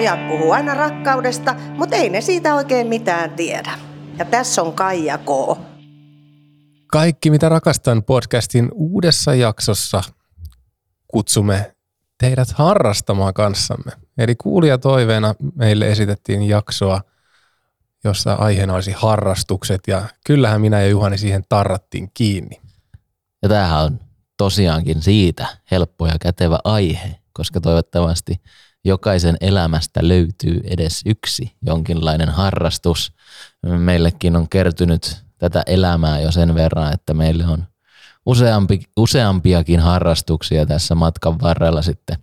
Pojat puhuu aina rakkaudesta, mutta ei ne siitä oikein mitään tiedä. Ja tässä on Kaija K. Kaikki, mitä rakastan podcastin uudessa jaksossa, kutsumme teidät harrastamaan kanssamme. Eli kuulijatoiveena meille esitettiin jaksoa, jossa aiheena olisi harrastukset ja kyllähän minä ja Juhani siihen tarrattiin kiinni. Ja tämähän on tosiaankin siitä helppo ja kätevä aihe, koska toivottavasti jokaisen elämästä löytyy edes yksi jonkinlainen harrastus. Meillekin on kertynyt tätä elämää jo sen verran, että meille on useampi, useampiakin harrastuksia tässä matkan varrella sitten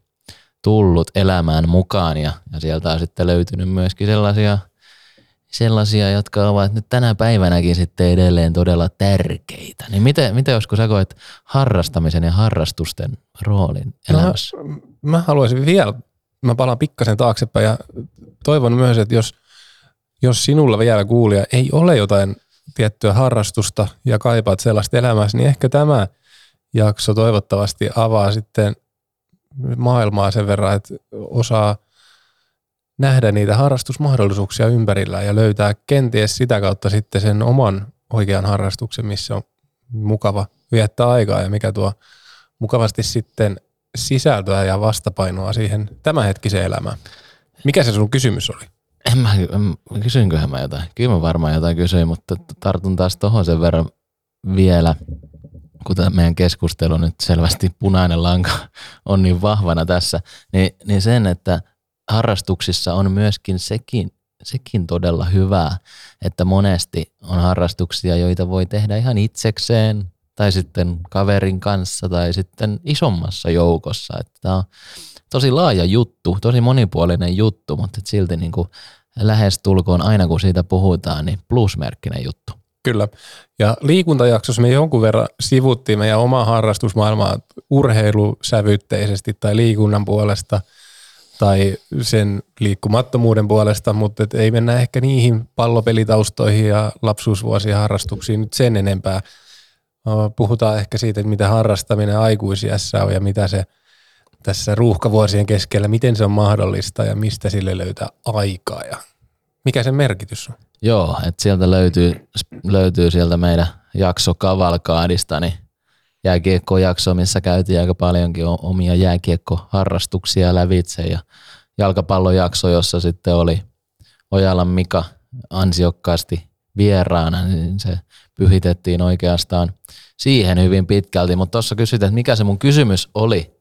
tullut elämään mukaan ja, ja sieltä on sitten löytynyt myöskin sellaisia, sellaisia, jotka ovat nyt tänä päivänäkin sitten edelleen todella tärkeitä. Niin miten, miten joskus sä koet harrastamisen ja harrastusten roolin elämässä? Mä, mä haluaisin vielä, mä palaan pikkasen taaksepäin ja toivon myös, että jos, jos sinulla vielä kuulija ei ole jotain tiettyä harrastusta ja kaipaat sellaista elämässä, niin ehkä tämä jakso toivottavasti avaa sitten maailmaa sen verran, että osaa nähdä niitä harrastusmahdollisuuksia ympärillä ja löytää kenties sitä kautta sitten sen oman oikean harrastuksen, missä on mukava viettää aikaa ja mikä tuo mukavasti sitten sisältöä ja vastapainoa siihen tämänhetkiseen elämään. Mikä se sun kysymys oli? En mä, en, kysyinköhän mä jotain? Kyllä mä varmaan jotain kysyin, mutta tartun taas tohon sen verran vielä, kun meidän keskustelu nyt selvästi punainen lanka on niin vahvana tässä, niin, niin sen, että harrastuksissa on myöskin sekin, sekin todella hyvää, että monesti on harrastuksia, joita voi tehdä ihan itsekseen tai sitten kaverin kanssa tai sitten isommassa joukossa. Että tämä on tosi laaja juttu, tosi monipuolinen juttu, mutta silti niin kuin lähestulkoon aina kun siitä puhutaan, niin plusmerkkinen juttu. Kyllä. Ja liikuntajaksossa me jonkun verran sivuttiin meidän omaa harrastusmaailmaa urheilusävytteisesti tai liikunnan puolesta tai sen liikkumattomuuden puolesta, mutta et ei mennä ehkä niihin pallopelitaustoihin ja lapsuusvuosien harrastuksiin nyt sen enempää. Puhutaan ehkä siitä, että mitä harrastaminen aikuisiässä on ja mitä se tässä ruuhkavuosien keskellä, miten se on mahdollista ja mistä sille löytää aikaa ja mikä sen merkitys on? Joo, että sieltä löytyy, löytyy sieltä meidän jakso Kavalkaadista, niin jääkiekkojakso, missä käytiin aika paljonkin omia jääkiekkoharrastuksia lävitse ja jalkapallojakso, jossa sitten oli Ojalan Mika ansiokkaasti vieraana, niin se pyhitettiin oikeastaan siihen hyvin pitkälti. Mutta tuossa kysyt, että mikä se mun kysymys oli,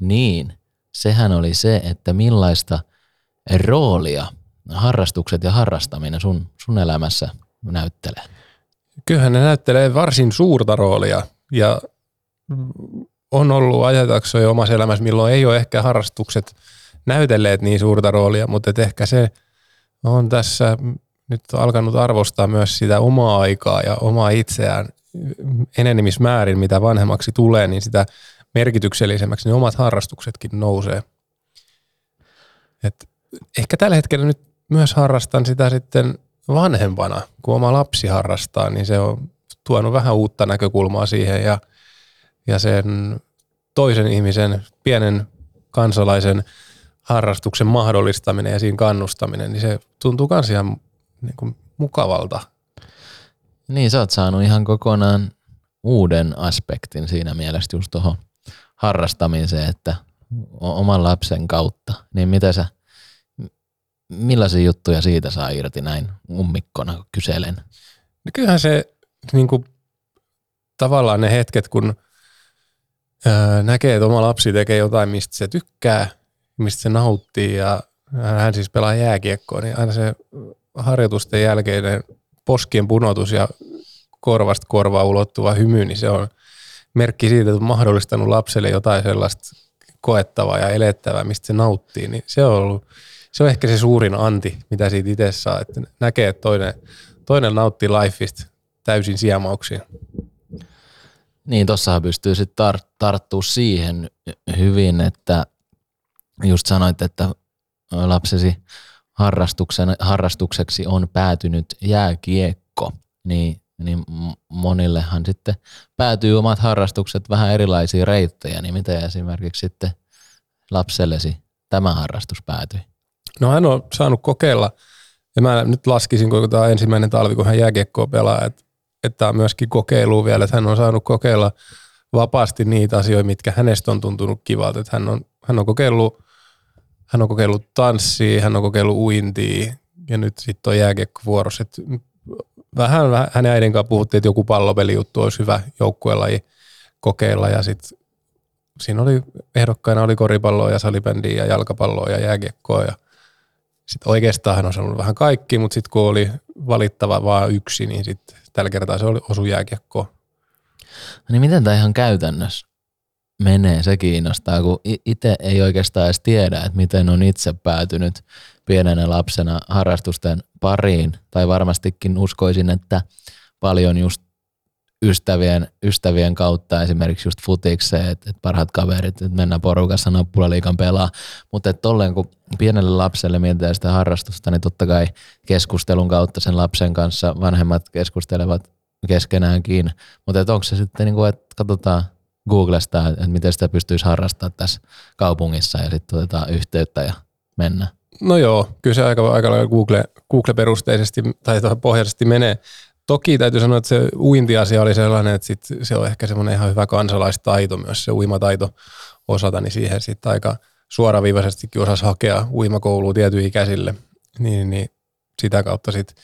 niin sehän oli se, että millaista roolia harrastukset ja harrastaminen sun, sun elämässä näyttelee? Kyllähän ne näyttelee varsin suurta roolia ja on ollut ajataksoja omassa elämässä, milloin ei ole ehkä harrastukset näytelleet niin suurta roolia, mutta ehkä se on tässä nyt alkanut arvostaa myös sitä omaa aikaa ja omaa itseään enenemismäärin, mitä vanhemmaksi tulee, niin sitä merkityksellisemmäksi niin omat harrastuksetkin nousee. Et ehkä tällä hetkellä nyt myös harrastan sitä sitten vanhempana, kun oma lapsi harrastaa, niin se on tuonut vähän uutta näkökulmaa siihen ja, ja sen toisen ihmisen, pienen kansalaisen harrastuksen mahdollistaminen ja siinä kannustaminen, niin se tuntuu myös ihan niin kuin mukavalta. Niin, sä oot saanut ihan kokonaan uuden aspektin siinä mielessä just tuohon harrastamiseen, että oman lapsen kautta. Niin mitä sä, millaisia juttuja siitä saa irti näin ummikkona, kun kyselen? No kyllähän se niin kuin, tavallaan ne hetket, kun ää, näkee, että oma lapsi tekee jotain, mistä se tykkää, mistä se nauttii ja hän siis pelaa jääkiekkoa, niin aina se harjoitusten jälkeinen poskien punotus ja korvasta korvaa ulottuva hymy, niin se on merkki siitä, että on mahdollistanut lapselle jotain sellaista koettavaa ja elettävää, mistä se nauttii, niin se on ollut se on ehkä se suurin anti, mitä siitä itse saa, että näkee, että toinen, toinen nauttii lifeista täysin siemauksiin. Niin, tossahan pystyy sitten tar- tarttua siihen hyvin, että just sanoit, että lapsesi harrastuksen, harrastukseksi on päätynyt jääkiekko, niin, niin monillehan sitten päätyy omat harrastukset vähän erilaisia reittejä, niin miten esimerkiksi sitten lapsellesi tämä harrastus päätyi? No hän on saanut kokeilla, ja mä nyt laskisin, kun tämä ensimmäinen talvi, kun hän jääkiekkoa pelaa, että, että tämä on myöskin kokeilu vielä, että hän on saanut kokeilla vapaasti niitä asioita, mitkä hänestä on tuntunut kivalta. Että hän, on, hän, on kokeillut, hän on kokeillut tanssia, hän on kokeillut uintia, ja nyt sitten on jääkiekko vuorossa. Vähän, vähän hänen äidin kanssa puhuttiin, että joku pallopelijuttu olisi hyvä joukkuelaji kokeilla, ja sitten siinä oli ehdokkaina oli koripalloa ja salibändiä ja jalkapalloa ja jääkiekkoa ja sitten oikeastaan hän on sanonut vähän kaikki, mutta sitten kun oli valittava vain yksi, niin sitten tällä kertaa se oli osu jääkiekkoa. Niin miten tämä ihan käytännössä menee, se kiinnostaa, kun itse ei oikeastaan edes tiedä, että miten on itse päätynyt pienenä lapsena harrastusten pariin, tai varmastikin uskoisin, että paljon just ystävien, ystävien kautta esimerkiksi just futikseen, että, että parhaat kaverit, että mennään porukassa nappulaliikan pelaa. Mutta tolleen kun pienelle lapselle mietitään sitä harrastusta, niin totta kai keskustelun kautta sen lapsen kanssa vanhemmat keskustelevat keskenäänkin. Mutta onko se sitten niin kuin, että katsotaan Googlesta, että miten sitä pystyisi harrastamaan tässä kaupungissa ja sitten otetaan yhteyttä ja mennä. No joo, kyllä se aika, aika lailla Google, Google-perusteisesti tai pohjaisesti menee. Toki täytyy sanoa, että se uintiasia oli sellainen, että sit se on ehkä semmoinen ihan hyvä kansalaistaito myös, se uimataito osata, niin siihen sitten aika suoraviivaisestikin osasi hakea uimakouluun tietyille ikäisille, niin, niin sitä kautta sitten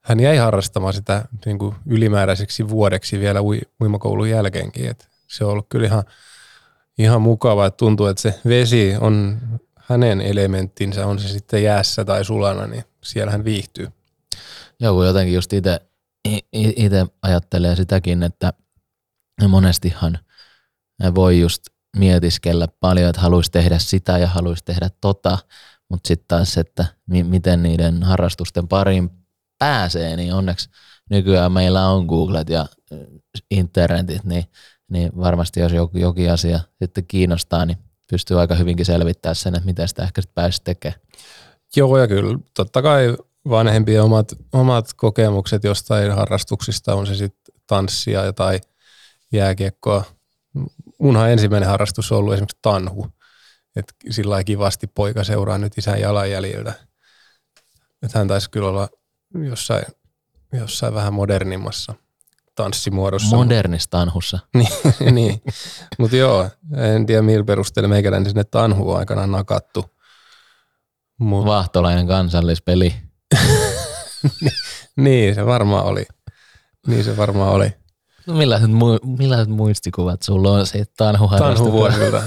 hän jäi harrastamaan sitä niin kuin ylimääräiseksi vuodeksi vielä uimakoulun jälkeenkin. Et se on ollut kyllä ihan, ihan mukava, että tuntuu, että se vesi on hänen elementtinsä, on se sitten jäässä tai sulana, niin siellä hän viihtyy. Joo, kun jotenkin just itse ajattelee sitäkin, että monestihan voi just mietiskellä paljon, että haluaisi tehdä sitä ja haluaisi tehdä tota, mutta sitten taas, että mi- miten niiden harrastusten pariin pääsee, niin onneksi nykyään meillä on Googlet ja internetit, niin, niin varmasti jos joku, jokin asia sitten kiinnostaa, niin pystyy aika hyvinkin selvittämään sen, että miten sitä ehkä pääsisi tekemään. Joo, ja kyllä totta kai vanhempien omat, omat kokemukset jostain harrastuksista, on se sitten tanssia tai jääkiekkoa. Munhan ensimmäinen harrastus on ollut esimerkiksi tanhu. Et sillä kivasti poika seuraa nyt isän jalanjäljiltä. Et hän taisi kyllä olla jossain, jossain vähän modernimmassa tanssimuodossa. Modernissa tanhussa. niin, niin. mutta joo, en tiedä millä perusteella meikäläinen sinne tanhuun aikanaan nakattu. Mut. Vahtolainen kansallispeli. niin, se varmaan oli. Niin se varmaan oli. No millaiset, mu- millaiset muistikuvat sulla on siitä tanhuharrastuksesta?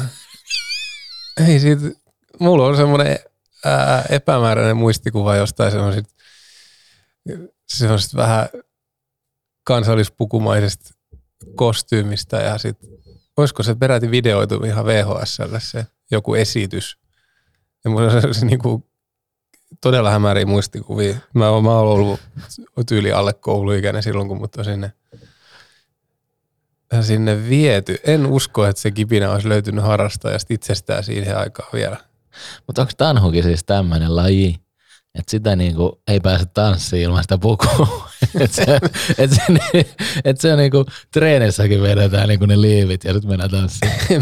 Ei siitä, mulla on semmoinen ää, epämääräinen muistikuva jostain semmoisesta, semmoisesta vähän kansallispukumaisesta kostyymistä ja sitten olisiko se peräti videoitu ihan VHSlle se joku esitys. Ja on se, se niinku todella hämäriä muistikuvia. Mä, mä oon ollut tyyli alle kouluikäinen silloin, kun mut on sinne, sinne viety. En usko, että se kipinä olisi löytynyt harrastajasta itsestään siihen aikaan vielä. Mutta onko tanhukin siis tämmöinen laji, että sitä niinku ei pääse tanssiin ilman sitä pukua. että se, et se, et se on niinku treenissäkin vedetään niinku ne liivit ja nyt mennään tanssiin.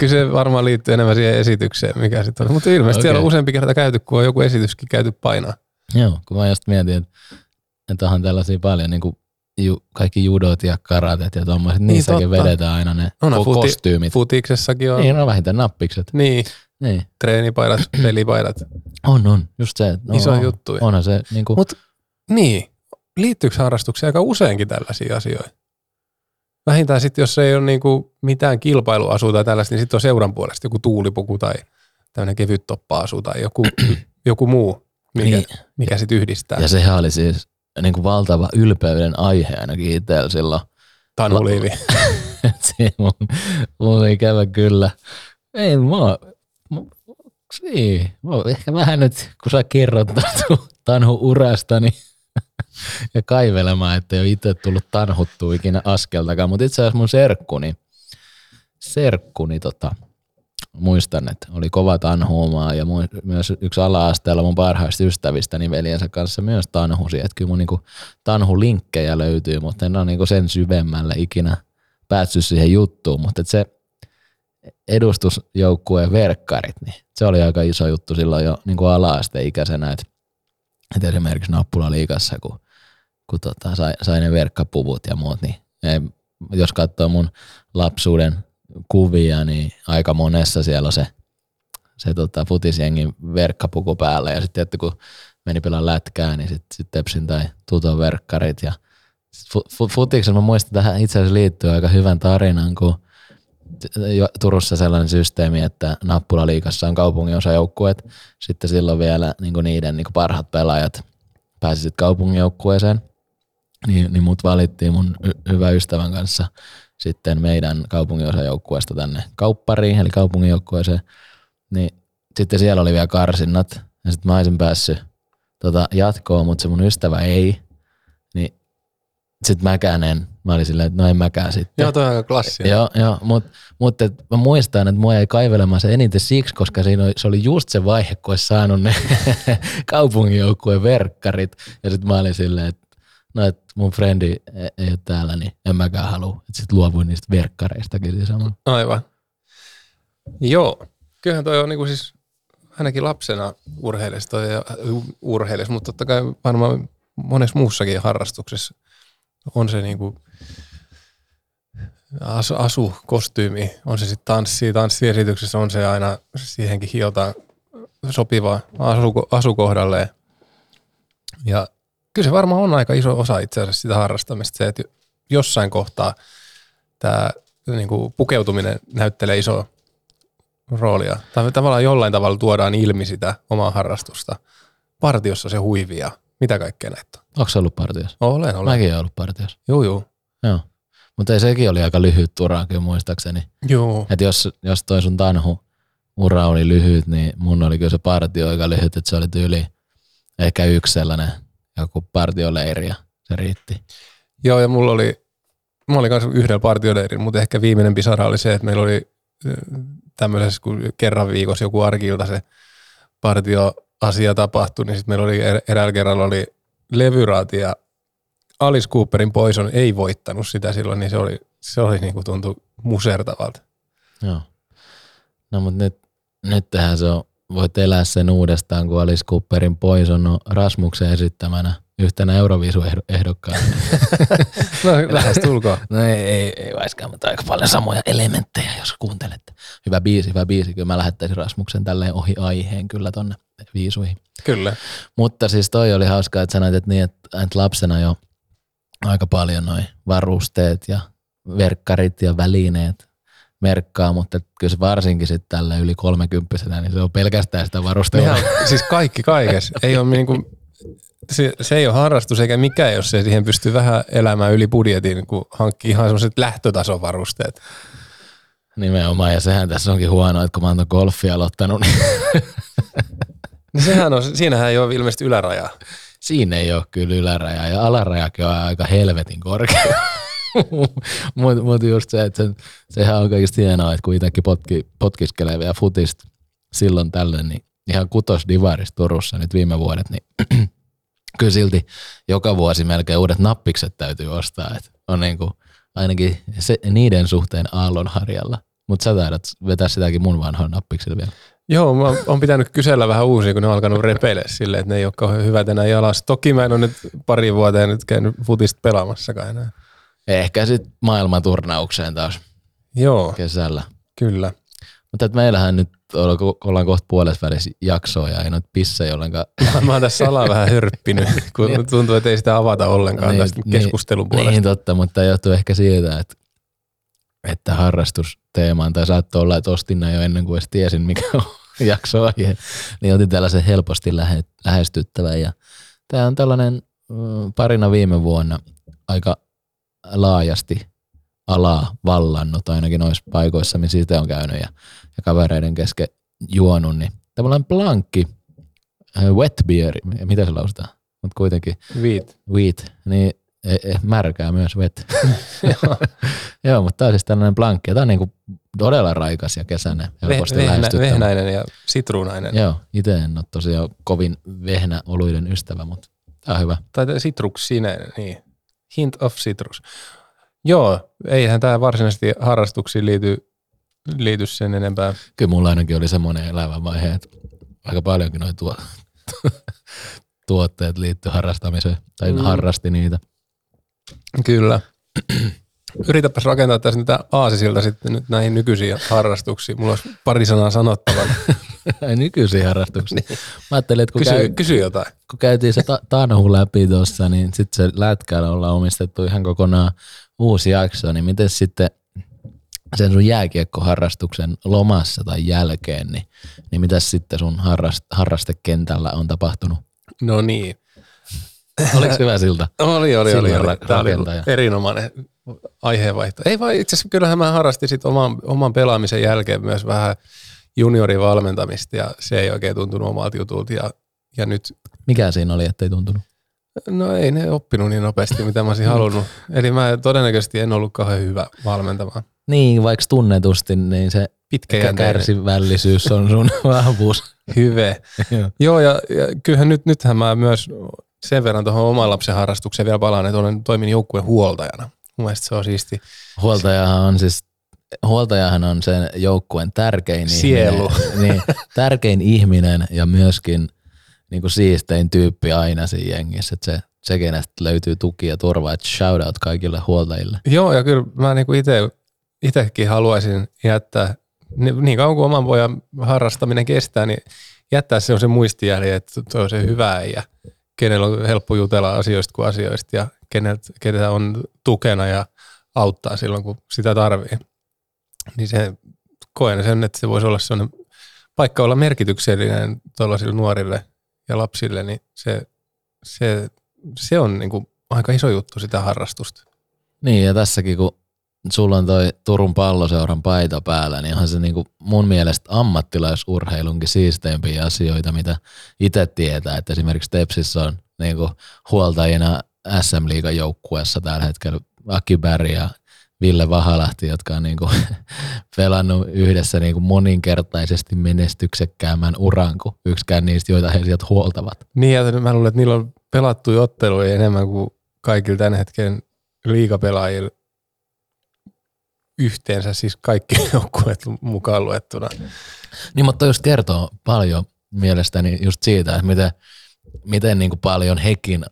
Kyllä se varmaan liittyy enemmän siihen esitykseen, mikä sitten on. Mutta ilmeisesti okay. siellä on useampi kerta käyty, kun on joku esityskin käyty painaa. Joo, kun mä just mietin, että, että onhan tällaisia paljon niin kuin ju, kaikki judot ja karatet ja tuommoiset, niin niissäkin totta. vedetään aina ne on futi, kostyymit. Futiksessakin on. Niin, on vähintään nappikset. Niin. Niin. Treenipaidat, pelipaidat. On, on. Just se. No, Iso on, juttu. Onhan se. Niin kuin... Mut, niin. Liittyykö harrastuksiin aika useinkin tällaisia asioita? vähintään sitten, jos ei ole niinku mitään kilpailuasua tai tällaista, niin sitten on seuran puolesta joku tuulipuku tai tämmöinen kevyt toppa-asu tai joku, joku muu, mikä, niin. mikä sitten yhdistää. Ja sehän oli siis niin kuin valtava ylpeyden aihe ainakin itsellä silloin. Tanuliivi. mun, mun ikävä kyllä. Ei, mä, mä, niin, ehkä vähän nyt, kun sä kerrot Tanhu urasta, niin ja kaivelemaan, että ei ole itse tullut tanhuttua ikinä askeltakaan. Mutta itse asiassa mun serkkuni, serkkuni tota, muistan, että oli kova tanhuumaa ja myös yksi ala-asteella mun parhaista ystävistäni veljensä kanssa myös tanhusi. Että kyllä mun niinku tanhulinkkejä löytyy, mutta en ole niinku sen syvemmälle ikinä päässyt siihen juttuun. Mutta se, edustusjoukkueen verkkarit, niin se oli aika iso juttu silloin jo niin kuin ala-asteikäisenä, että, että esimerkiksi Nappula-liigassa, kun, kun tota, sai, sai, ne verkkapuvut ja muut, niin ei, jos katsoo mun lapsuuden kuvia, niin aika monessa siellä on se, se tota, futisjengin verkkapuku päällä. Ja sitten että kun meni pelaa lätkää, niin sitten sit Tepsin tai Tuton verkkarit. Ja futiksen mä muistan tähän itse asiassa liittyy aika hyvän tarinan, kun Turussa sellainen systeemi, että Nappula-liigassa on kaupungin osajoukkueet, sitten silloin vielä niin niiden niin parhaat pelaajat pääsivät kaupungin joukkueeseen, niin, niin mut valittiin mun y- hyvä ystävän kanssa sitten meidän kaupungin osajoukkueesta tänne kauppariin, eli kaupungin joukkueeseen, niin sitten siellä oli vielä karsinnat, ja sitten mä olisin päässyt tota, jatkoon, mutta se mun ystävä ei, niin sitten mäkään en. Mä olin silleen, että no en mäkään sitten. Joo, toi on aika klassia. Joo, joo mutta mut, mä muistan, että mua ei kaivelemaan se eniten siksi, koska siinä oli, se oli just se vaihe, kun olisi saanut ne kaupunginjoukkueen verkkarit. Ja sitten mä olin silleen, että no, et mun frendi ei, ei ole täällä, niin en mäkään halua. Sitten luovuin niistä verkkareistakin samalla. Aivan. Joo. Kyllähän toi on niinku siis ainakin lapsena urheilisi toi urheilisi, mutta totta kai varmaan monessa muussakin harrastuksessa on se niinku asu, asu, kostyymi, on se sitten tanssi, tanssiesityksessä on se aina, siihenkin hiotaan sopiva asu, asukohdalleen. Ja kyllä se varmaan on aika iso osa itse asiassa sitä harrastamista, se, että jossain kohtaa tämä niinku pukeutuminen näyttelee iso roolia. Tai tavallaan jollain tavalla tuodaan ilmi sitä omaa harrastusta. Partiossa se huivia. Mitä kaikkea näitä on? Onko se ollut partiossa? Olen, olen. Mäkin olen ollut partiossa. Joo, joo. Joo. Mutta ei sekin oli aika lyhyt ura kyllä muistaakseni. Joo. Et jos, jos toi sun tanhu ura oli lyhyt, niin mun oli kyllä se partio aika lyhyt, että se oli tyyli ehkä yksi sellainen joku partioleiri ja se riitti. Joo, ja mulla oli, mä olin kanssa yhdellä partioleirillä, mutta ehkä viimeinen pisara oli se, että meillä oli tämmöisessä, kun kerran viikossa joku arkilta se partioasia tapahtui, niin sitten meillä oli er, eräällä kerralla oli levyraati ja Alice Cooperin Poison ei voittanut sitä silloin, niin se oli, se oli niin kuin tuntui musertavalta. Joo. No mutta nyt, nyt tähän se on, voit elää sen uudestaan, kun Alice Cooperin Poison on Rasmuksen esittämänä yhtenä Euroviisu-ehdokkaana. no lähes tulkoon. No ei, ei, ei vaiskaan, mutta aika paljon samoja elementtejä, jos kuuntelette. Hyvä biisi, hyvä biisi. Kyllä mä lähettäisin Rasmuksen tälleen ohi aiheen kyllä tonne viisuihin. Kyllä. Mutta siis toi oli hauskaa, että sanoit, että, niin, että, että lapsena jo aika paljon noin varusteet ja verkkarit ja välineet merkkaa, mutta kyllä se varsinkin sitten tällä yli 30 niin se on pelkästään sitä varustelua. siis kaikki kaikessa. Ei ole niinku, se, se, ei ole harrastus eikä mikään, jos se siihen pystyy vähän elämään yli budjetin, kun hankkii ihan semmoiset lähtötason varusteet. Nimenomaan, ja sehän tässä onkin huono, että kun mä oon golfia aloittanut, niin... niin sehän on, siinähän ei ole ilmeisesti ylärajaa. Siinä ei ole kyllä ylärajaa, ja alarajakin on aika helvetin korkea. Mutta mut just se, että se, sehän on kaikista hienoa, että kun itsekin potki, potkiskelee vielä futista silloin tällöin, niin ihan kutos divaris Turussa nyt viime vuodet, niin kyllä silti joka vuosi melkein uudet nappikset täytyy ostaa. Et on niin kuin ainakin se, niiden suhteen aallonharjalla. Mutta sä taidat vetää sitäkin mun vanhoin nappiksilla vielä. Joo, mä oon pitänyt kysellä vähän uusia, kun ne on alkanut repeille silleen, että ne ei ole kauhean hyvät enää jalassa. Toki mä en ole nyt pari vuoteen nyt käynyt futista pelaamassakaan enää. Ehkä sitten maailmanturnaukseen taas Joo. kesällä. Kyllä. Mutta meillähän nyt ollaan kohta puolessa välissä jaksoa ja ei noita pissejä ollenkaan. Mä oon tässä salaa vähän hörppinyt, kun niin. tuntuu, että ei sitä avata ollenkaan niin, tästä niin, keskustelun puolesta. Niin totta, mutta tämä johtuu ehkä siitä, että, että harrastusteemaan, tai saattoi olla, että ostin näin jo ennen kuin edes tiesin, mikä on jakso aihe, niin otin tällaisen helposti lähe, lähestyttävän. Ja tämä on tällainen mm, parina viime vuonna aika laajasti alaa vallannut, ainakin noissa paikoissa, missä siitä on käynyt ja, ja kavereiden kesken juonut, niin tavallaan plankki, äh, wet beer, mitä se lausutaan, mutta kuitenkin. Wheat. Wheat, niin e, e, märkää myös wet. Joo, mutta tämä on siis tällainen plankki, tämä on niinku todella raikas ja kesäinen, helposti Vehnä, Vehnäinen ja sitruunainen. Joo, itse en ole tosiaan kovin vehnäoluiden ystävä, mutta tämä on hyvä. Tai sitruksinen, niin. Hint of citrus. Joo, eihän tämä varsinaisesti harrastuksiin liity liity sen enempää. Kyllä mulla ainakin oli semmoinen elävä vaihe, että aika paljonkin noin tuo, tuotteet liittyy harrastamiseen, tai mm. harrasti niitä. Kyllä. Yritäpäs rakentaa tässä niitä aasisilta sitten nyt näihin nykyisiin harrastuksiin. Mulla olisi pari sanaa sanottavana. Ei nykyisiä harrastuksia. Mä ajattelin, että kun, Kysy, käy, kysy jotain. kun käytiin se ta- Tanhu läpi tuossa, niin sitten se lätkällä ollaan omistettu ihan kokonaan uusi jakso, niin miten sitten sen sun jääkiekkoharrastuksen lomassa tai jälkeen, niin, niin mitä sitten sun harrast, harrastekentällä on tapahtunut? No niin. Oliko hyvä siltä? Oli, oli, oli. Oli. Tämä oli erinomainen aiheenvaihto. Ei vaan itse asiassa kyllähän mä harrastin sit oman, oman pelaamisen jälkeen myös vähän juniorivalmentamista ja se ei oikein tuntunut omalta jutulta ja, ja nyt Mikä siinä oli, ettei tuntunut? No ei ne oppinut niin nopeasti, mitä mä olisin halunnut. Eli mä todennäköisesti en ollut kauhean hyvä valmentamaan. Niin, vaikka tunnetusti, niin se Pitkäjänteinen. kärsivällisyys on sun vahvuus. Hyve. Joo. Joo, ja, ja kyllähän nyt, nythän mä myös sen verran tuohon oman lapsen harrastukseen vielä palaan, että olen, toimin joukkueen huoltajana. Mun mielestä se on siisti. Huoltajahan on siis, huoltajahan on sen joukkueen tärkein Sielu. ihminen. Niin, tärkein ihminen ja myöskin niin kuin siistein tyyppi aina siinä jengissä. Että se, se, kenestä löytyy tuki ja turva. Että shout out kaikille huoltajille. Joo, ja kyllä mä niinku ite, itekin haluaisin jättää, niin niin kauan kuin oman pojan harrastaminen kestää, niin jättää se on se muistijälki, että toi on se hyvä ja kenellä on helppo jutella asioista kuin asioista ja kenet, ketä on tukena ja auttaa silloin, kun sitä tarvii. Niin se koen sen, että se voisi olla sellainen paikka olla merkityksellinen tuollaisille nuorille ja lapsille, niin se, se, se on niin kuin aika iso juttu sitä harrastusta. Niin ja tässäkin kun sulla on toi Turun palloseuran paita päällä, niin onhan se niinku mun mielestä ammattilaisurheilunkin siisteimpiä asioita, mitä itse tietää, että esimerkiksi Tepsissä on niinku huoltajina SM Liigan joukkueessa tällä hetkellä Aki Berg ja Ville Vahalahti, jotka on niinku pelannut yhdessä niinku moninkertaisesti menestyksekkäämän uran kuin yksikään niistä, joita he sieltä huoltavat. Niin, ja mä luulen, että niillä on pelattu otteluja enemmän kuin kaikilla tämän hetken liigapelaajilla yhteensä, siis kaikki joukkueet mukaan luettuna. Niin, mutta just kertoo paljon mielestäni just siitä, että miten, miten niin kuin paljon hekin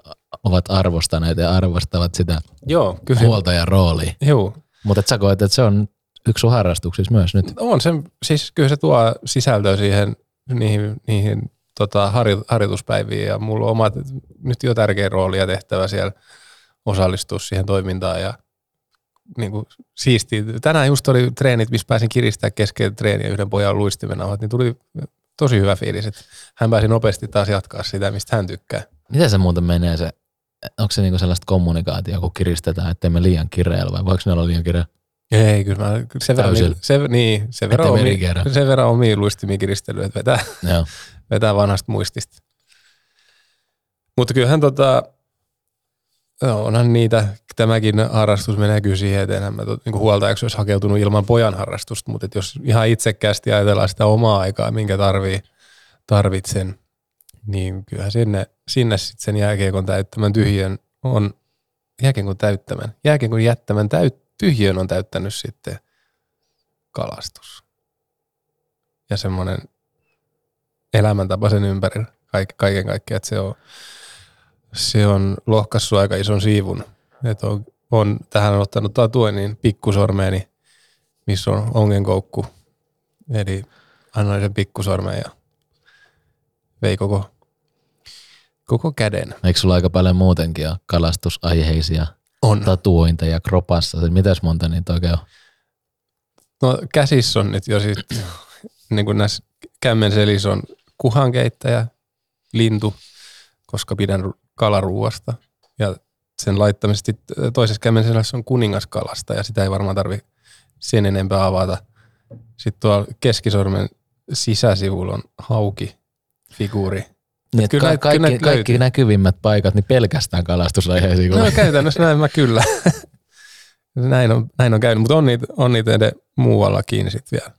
ovat arvostaneet ja arvostavat sitä Joo, kyllä. huoltajan roolia. Joo, Mutta sä koet, että se on yksi sun harrastuksissa myös nyt. on se, siis kyllä se tuo sisältöä siihen niihin, niihin tota, harjo- harjoituspäiviin ja mulla on omat, nyt jo tärkeä rooli ja tehtävä siellä osallistua siihen toimintaan ja niin kuin siistiä. Tänään just oli treenit, missä pääsin kiristämään kesken treeniä yhden pojan luistimen avat, niin tuli tosi hyvä fiilis, että hän pääsi nopeasti taas jatkaa sitä, mistä hän tykkää. Miten se muuten menee se, onko se niinku sellaista kommunikaatio, kun kiristetään, ettei me liian kireellä vai voiko ne olla liian kireellä? Ei, kyllä mä sen verran, Täysillä. se, niin, sen verran, omi, sen verran omiin luistimiin kiristelyä, että vetää, Joo. vetää vanhasta muistista. Mutta kyllähän tota, no, onhan niitä, tämäkin harrastus menee kyllä siihen, että enhän mä tot, niin huoltajaksi olisi hakeutunut ilman pojan harrastusta, mutta et jos ihan itsekkäästi ajatellaan sitä omaa aikaa, minkä tarvii, tarvitsen, niin kyllähän sinne, sinne sitten sen jääkiekon täyttämän tyhjön on, jääkiekon täyttämän, jääkiekon jättämän täyt, tyhjön on täyttänyt sitten kalastus. Ja semmoinen elämäntapa sen ympärillä kaik, kaiken kaikkiaan, että se on, se on lohkassut aika ison siivun. Että on, on tähän ottanut tatuen niin pikkusormeeni, missä on ongenkoukku. Eli annoin sen pikkusormen ja vei koko, koko käden. Eikö sulla aika paljon muutenkin ole kalastusaiheisia On. tatuointeja kropassa? Mitäs monta niitä oikein on? No käsissä on nyt jo sit, niin kuin näissä kämmen selissä on kuhankeittäjä, lintu, koska pidän kalaruuasta. Ja sen laittamista sit toisessa kämmen selässä on kuningaskalasta ja sitä ei varmaan tarvi sen enempää avata. Sitten tuolla keskisormen sisäsivulla on hauki figuuri. Niin, Kyllä näitä- kaikki, kyllä kaikki näkyvimmät paikat, niin pelkästään kalastusaiheisiin. No käytännössä näin mä kyllä. näin, on, näin on käynyt, mutta on niitä, on niitä edes muuallakin sitten vielä.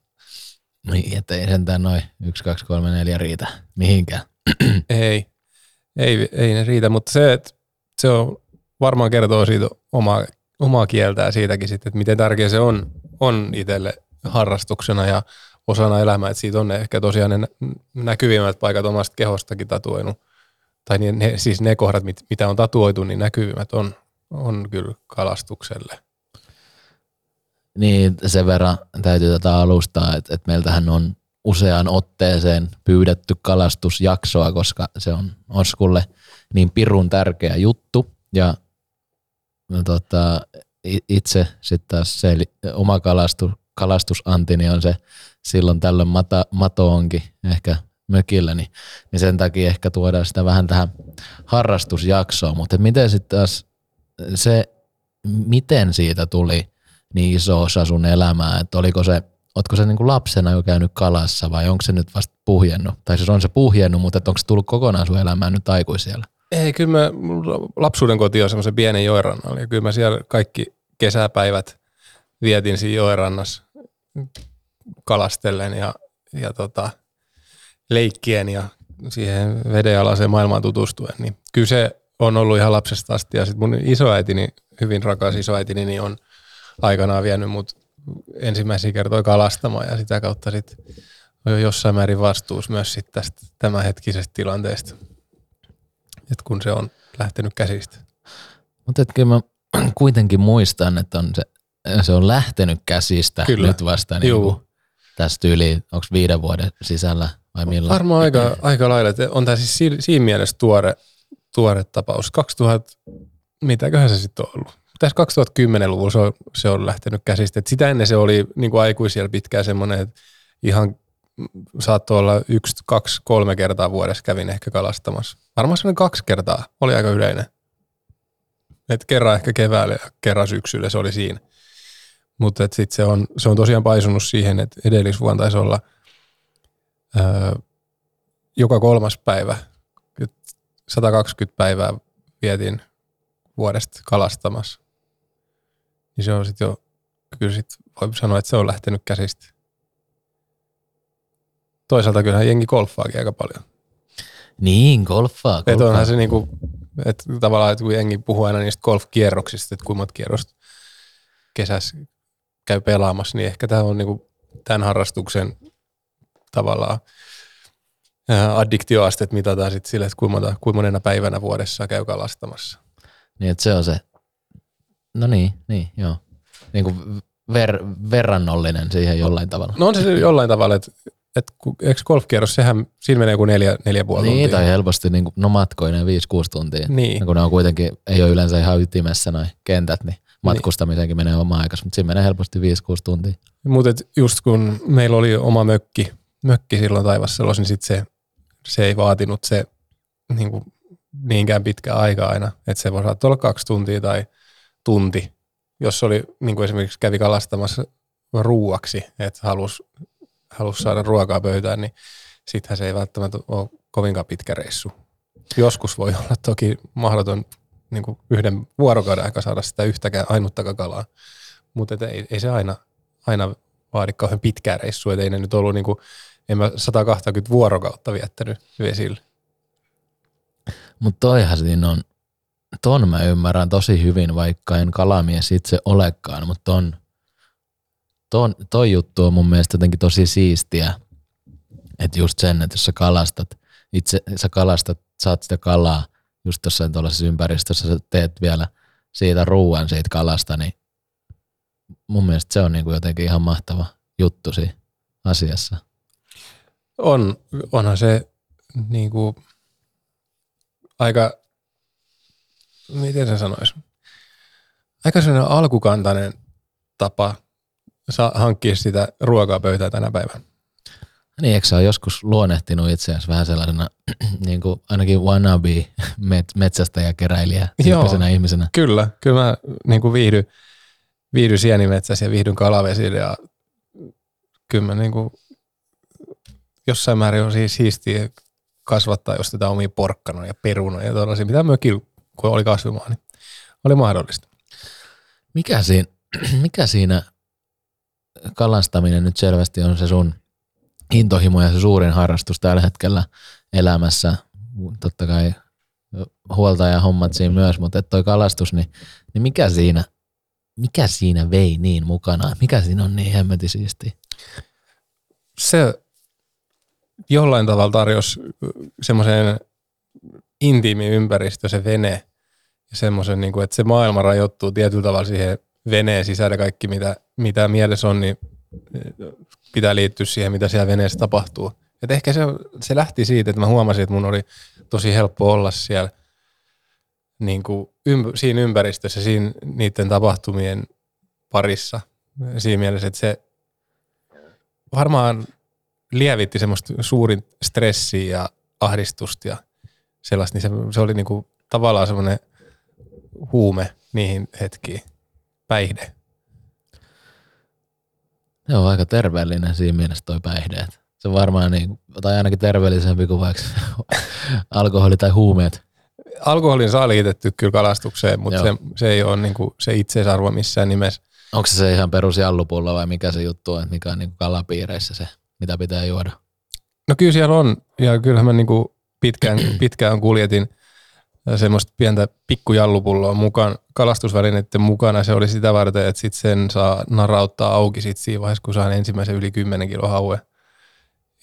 Niin, että ei sentään noin 1, 2, 3, 4 riitä mihinkään. Ei, ei, ei ne riitä, mutta se, että se on, varmaan kertoo siitä omaa, omaa kieltään siitäkin sitten, että miten tärkeä se on, on itselle harrastuksena ja osana elämää, että siitä on ne ehkä tosiaan ne nä- näkyvimmät paikat omasta kehostakin tatuoinut. Tai ne, ne, siis ne kohdat, mit, mitä on tatuoitu, niin näkyvimmät on, on kyllä kalastukselle. Niin sen verran täytyy tätä alustaa, että, että meiltähän on useaan otteeseen pyydetty kalastusjaksoa, koska se on Oskulle niin pirun tärkeä juttu. Ja no, tota, itse sitten taas se oma kalastus, kalastusantini on se silloin tällöin mata, mato onkin ehkä mökillä, niin, niin sen takia ehkä tuodaan sitä vähän tähän harrastusjaksoon. Mutta miten sitten taas se, miten siitä tuli niin iso osa sun elämää, että oliko se, ootko se niinku lapsena jo käynyt kalassa vai onko se nyt vasta puhjennut? Tai siis on se puhjennut, mutta onko se tullut kokonaan sun elämään nyt aikuisiellä? Ei, kyllä mä, lapsuuden koti on semmoisen pienen joerannalla ja kyllä mä siellä kaikki kesäpäivät vietin siinä joerannassa kalastellen ja, ja tota, leikkien ja siihen vedenalaiseen maailmaan tutustuen. Niin kyllä se on ollut ihan lapsesta asti ja sitten mun isoäitini, hyvin rakas isoäitini, niin on aikanaan vienyt mut ensimmäisiä kertoja kalastamaan ja sitä kautta sitten on jo jossain määrin vastuus myös sit tästä tämänhetkisestä tilanteesta että kun se on lähtenyt käsistä. Mutta kyllä mä kuitenkin muistan, että on se, se on lähtenyt käsistä Kyllä. nyt vasta niin Juu. kuin tästä yli, onko viiden vuoden sisällä vai milloin? Varmaan aika, aika lailla, että on tämä siis si- siinä mielessä tuore, tuore tapaus. 2000, mitäköhän se sitten on ollut? Tässä 2010-luvulla se on, se on lähtenyt käsistä. Et sitä ennen se oli niin kuin aikuisilla pitkään semmoinen, että ihan saattoi olla yksi, kaksi, kolme kertaa vuodessa kävin ehkä kalastamassa. Varmaan semmoinen kaksi kertaa oli aika yleinen. Et kerran ehkä keväällä ja kerran syksyllä se oli siinä. Mutta sitten se on, se on tosiaan paisunut siihen, että edellisvuonna taisi olla öö, joka kolmas päivä, Et 120 päivää vietin vuodesta kalastamassa. Niin se on sitten jo, kyllä sit voi sanoa, että se on lähtenyt käsistä. Toisaalta kyllähän jengi golfaakin aika paljon. Niin, golfaa. Että golfaa. onhan se niinku, että tavallaan, että kun jengi puhuu aina niistä golfkierroksista, että monta kierrosta kesässä käy pelaamassa, niin ehkä tämä on niinku tämän harrastuksen tavallaan ää, addiktioastet mitataan sitten sille, että kuinka, kuinka monena päivänä vuodessa käy kalastamassa. Niin, että se on se, no niin, niin, joo. Niin kuin ver, verrannollinen siihen jollain tavalla. No on se jollain tavalla, että, kun- eikö golfkierros, sehän, siinä menee kuin neljä, neljä puoli Niin, tuntia. tai helposti niin kuin, no matkoinen 5-6 tuntia. Niin. Ja kun ne on kuitenkin, ei ole yleensä ihan ytimessä noin kentät, niin matkustamisenkin menee oma aikas, mutta siinä menee helposti 5-6 tuntia. Mutta just kun meillä oli oma mökki, mökki silloin Taivasselossa, niin sit se, se ei vaatinut se niin kuin, niinkään pitkä aika aina. Että se voi saattaa olla kaksi tuntia tai tunti, jos oli niin kuin esimerkiksi kävi kalastamassa ruuaksi, että halusi halus saada ruokaa pöytään, niin sittenhän se ei välttämättä ole kovinkaan pitkä reissu. Joskus voi olla toki mahdoton niin kuin yhden vuorokauden aika saada sitä yhtäkään ainuttakaan kalaa, mutta ei, ei se aina, aina vaadi kauhean pitkää reissua, ei ne nyt ollut niin kuin, en mä 120 vuorokautta viettänyt vesillä. Mutta toihan siinä on, ton mä ymmärrän tosi hyvin, vaikka en kalamies itse olekaan, mutta ton, ton, toi juttu on mun mielestä jotenkin tosi siistiä, että just sen, että jos sä kalastat, itse sä kalastat, saat sitä kalaa just jossain tuollaisessa ympäristössä, sä teet vielä siitä ruuan siitä kalasta, niin mun mielestä se on niinku jotenkin ihan mahtava juttu siinä asiassa. On, onhan se niin kuin, aika, miten sen sanoisi, aika sellainen alkukantainen tapa saa hankkia sitä ruokaa pöytään tänä päivänä. Niin, eikö sä ole joskus luonnehtinut itseäsi vähän sellaisena, niin kuin ainakin wannabe met, metsästäjäkeräilijä tyyppisenä ihmisenä? Kyllä, kyllä mä niin kuin viihdyn, viihdyn sienimetsässä ja viihdyn kalavesillä ja kyllä mä niin kuin, jossain määrin on siis siistiä kasvattaa just tätä omia porkkanoja ja perunoja ja tällaisia, mitä mökillä, kun oli kasvimaa, niin oli mahdollista. Mikä siinä, mikä siinä kalastaminen nyt selvästi on se sun intohimo ja se suurin harrastus tällä hetkellä elämässä? Totta kai huolta ja hommat siinä myös, mutta et toi kalastus, niin, niin mikä siinä mikä siinä vei niin mukana? Mikä siinä on niin hemmetin siisti? Se jollain tavalla tarjosi semmoisen intiimi ympäristö, se vene, ja semmoisen, niin kuin, että se maailma rajoittuu tietyllä tavalla siihen veneen sisälle kaikki, mitä, mitä mielessä on, niin pitää liittyä siihen, mitä siellä veneessä tapahtuu. Et ehkä se, se lähti siitä, että mä huomasin, että mun oli tosi helppo olla siellä niin kuin ymp- siinä ympäristössä, siinä niiden tapahtumien parissa. Siinä mielessä, että se varmaan lievitti semmoista suurin stressiä ja ahdistusta ja sellaista, niin se, se oli niin kuin tavallaan semmoinen huume niihin hetkiin, päihde. Se on aika terveellinen siinä mielessä toi päihde. Se on varmaan niin, tai ainakin terveellisempi kuin vaikka alkoholi tai huumeet. Alkoholin saa liitetty kyllä kalastukseen, mutta Joo. se, se ei ole niin kuin se itseisarvo missään nimessä. Onko se se ihan perus jallupulla vai mikä se juttu on, että mikä on niin kalapiireissä se, mitä pitää juoda? No kyllä siellä on, ja kyllähän mä niin kuin pitkään, pitkään kuljetin semmoista pientä pikkujallupulloa mukaan, kalastusvälineiden mukana. Se oli sitä varten, että sit sen saa narauttaa auki sit siinä vaiheessa, kun saan ensimmäisen yli 10 kilo haue.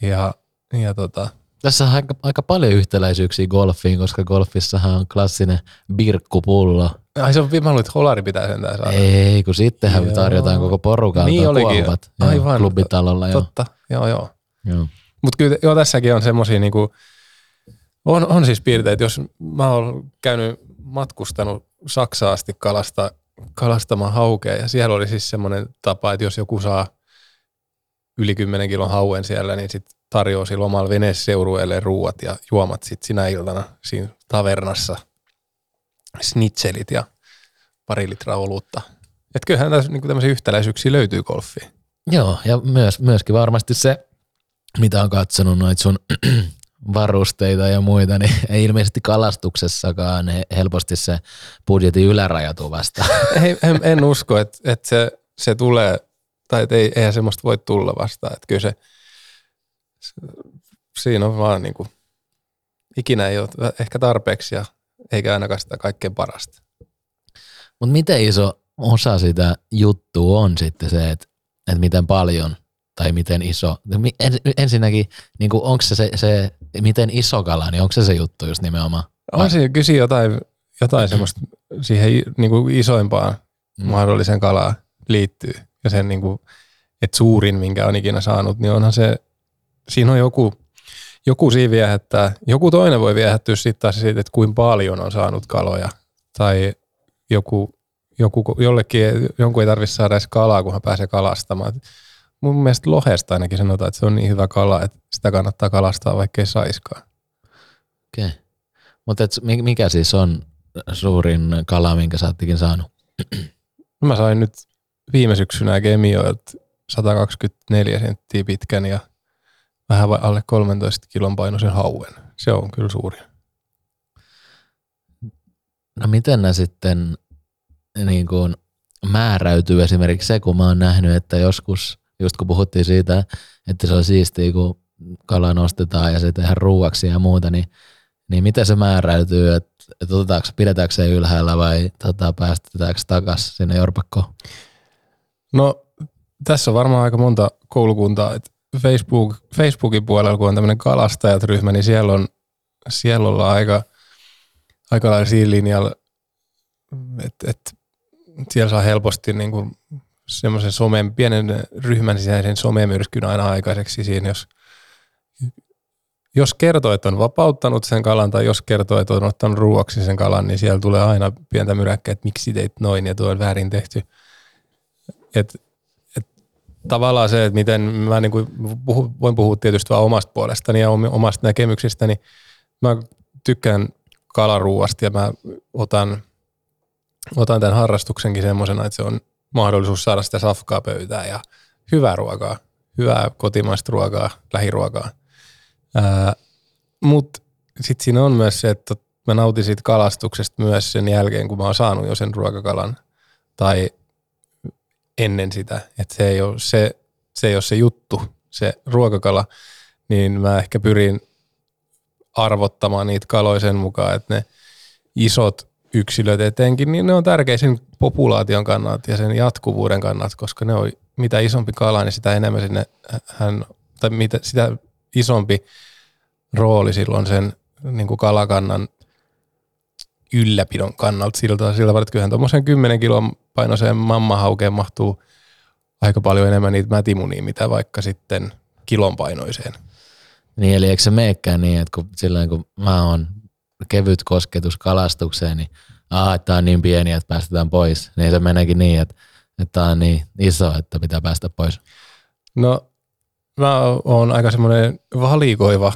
Ja, ja tota, Tässä on aika, aika paljon yhtäläisyyksiä golfiin, koska golfissahan on klassinen birkkupullo. ai se on, mä luulen, että holari pitää sentään saada. Ei, kun sittenhän Joo. tarjotaan koko porukalta Niin olikin. kuopat. Aivan. Klubitalolla, joo. Totta, joo joo. joo. Mutta kyllä joo, tässäkin on semmoisia, niinku, on, on siis piirteitä, jos mä oon käynyt matkustanut Saksaan asti kalasta, kalastamaan haukea ja siellä oli siis semmoinen tapa, että jos joku saa yli 10 kilon hauen siellä, niin sit tarjoaa sillä omalla veneseurueelle ruuat ja juomat sit sinä iltana siinä tavernassa, snitselit ja pari litraa olutta. Et kyllähän tässä niinku tämmöisiä yhtäläisyyksiä löytyy golfiin. Joo, ja myös, myöskin varmasti se, mitä on katsonut noita sun varusteita ja muita, niin ei ilmeisesti kalastuksessakaan he- helposti se budjetin yläraja tuu vastaan. Ei, en, en usko, että, että se, se tulee, tai että ei, eihän semmoista voi tulla vastaan. Että kyllä se, se siinä on vaan niin kuin, ikinä ei ole ehkä tarpeeksi ja eikä ainakaan sitä kaikkein parasta. Mutta miten iso osa sitä juttua on sitten se, että, että miten paljon tai miten iso, ensinnäkin niin onko se, se, se, miten iso kala, niin onko se se juttu just nimenomaan? On siinä kysyä jotain, jotain semmoista siihen niin kuin isoimpaan Mm. mahdollisen kalaan liittyy. Ja sen, niin kuin, että suurin, minkä on ikinä saanut, niin onhan se, siinä on joku, joku siinä viehättää. Joku toinen voi viehättyä sitten taas siitä, että kuinka paljon on saanut kaloja. Tai joku, joku jollekin, jonkun ei tarvitse saada edes kalaa, kun hän pääsee kalastamaan. Mun mielestä lohesta ainakin sanotaan, että se on niin hyvä kala, että sitä kannattaa kalastaa, vaikka ei saiskaan. Okei. Okay. Mutta mikä siis on suurin kala, minkä sä oottikin saanut? Mä sain nyt viime syksynä Gemioilta 124 senttiä pitkän ja vähän vai alle 13 kilon painoisen hauen. Se on kyllä suuri. No miten nämä sitten niin kuin määräytyy esimerkiksi se, kun mä oon nähnyt, että joskus, just kun puhuttiin siitä, että se on siistiä, kun kala nostetaan ja se tehdään ruuaksi ja muuta, niin, niin miten se määräytyy, että, että otetaanko, pidetäänkö se ylhäällä vai tota, päästetäänkö takaisin sinne jorpakkoon? No tässä on varmaan aika monta koulukuntaa. Et Facebook, Facebookin puolella, kun on tämmöinen kalastajat-ryhmä, niin siellä on siellä ollaan aika, aika lailla siinä linjalla, että et, siellä saa helposti niin kuin semmoisen somen, pienen ryhmän sisäisen somemyrskyn aina aikaiseksi siinä, jos, jos kertoo, että on vapauttanut sen kalan tai jos kertoo, että on ottanut ruuaksi sen kalan, niin siellä tulee aina pientä myräkkää, että miksi teit noin ja tuo on väärin tehty. Et, et, tavallaan se, että miten mä niin kuin puhu, voin puhua tietysti vaan omasta puolestani ja omasta näkemyksestäni. Mä tykkään kalaruuasta ja mä otan, otan tämän harrastuksenkin semmoisena, että se on mahdollisuus saada sitä safkaa pöytään ja hyvää ruokaa, hyvää kotimaista ruokaa, lähiruokaa. Mutta sitten siinä on myös se, että mä nautin siitä kalastuksesta myös sen jälkeen, kun mä oon saanut jo sen ruokakalan tai ennen sitä, että se ei ole se, se, ei ole se juttu, se ruokakala, niin mä ehkä pyrin arvottamaan niitä kaloja sen mukaan, että ne isot yksilöt etenkin, niin ne on tärkeä sen populaation kannalta ja sen jatkuvuuden kannalta, koska ne on, mitä isompi kala, niin sitä enemmän sinne hän, tai mitä, sitä isompi rooli silloin sen niin kuin kalakannan ylläpidon kannalta siltä, siltä että kyllähän tuommoisen 10 kilon painoiseen mammahaukeen mahtuu aika paljon enemmän niitä mätimunia, mitä vaikka sitten kilon painoiseen. Niin, eli eikö se meekään niin, että kun, silloin kun mä oon kevyt kosketus kalastukseen, niin aha, että on niin pieni, että päästetään pois. Niin se meneekin niin, että, että tämä on niin iso, että pitää päästä pois. No mä oon aika semmoinen valikoiva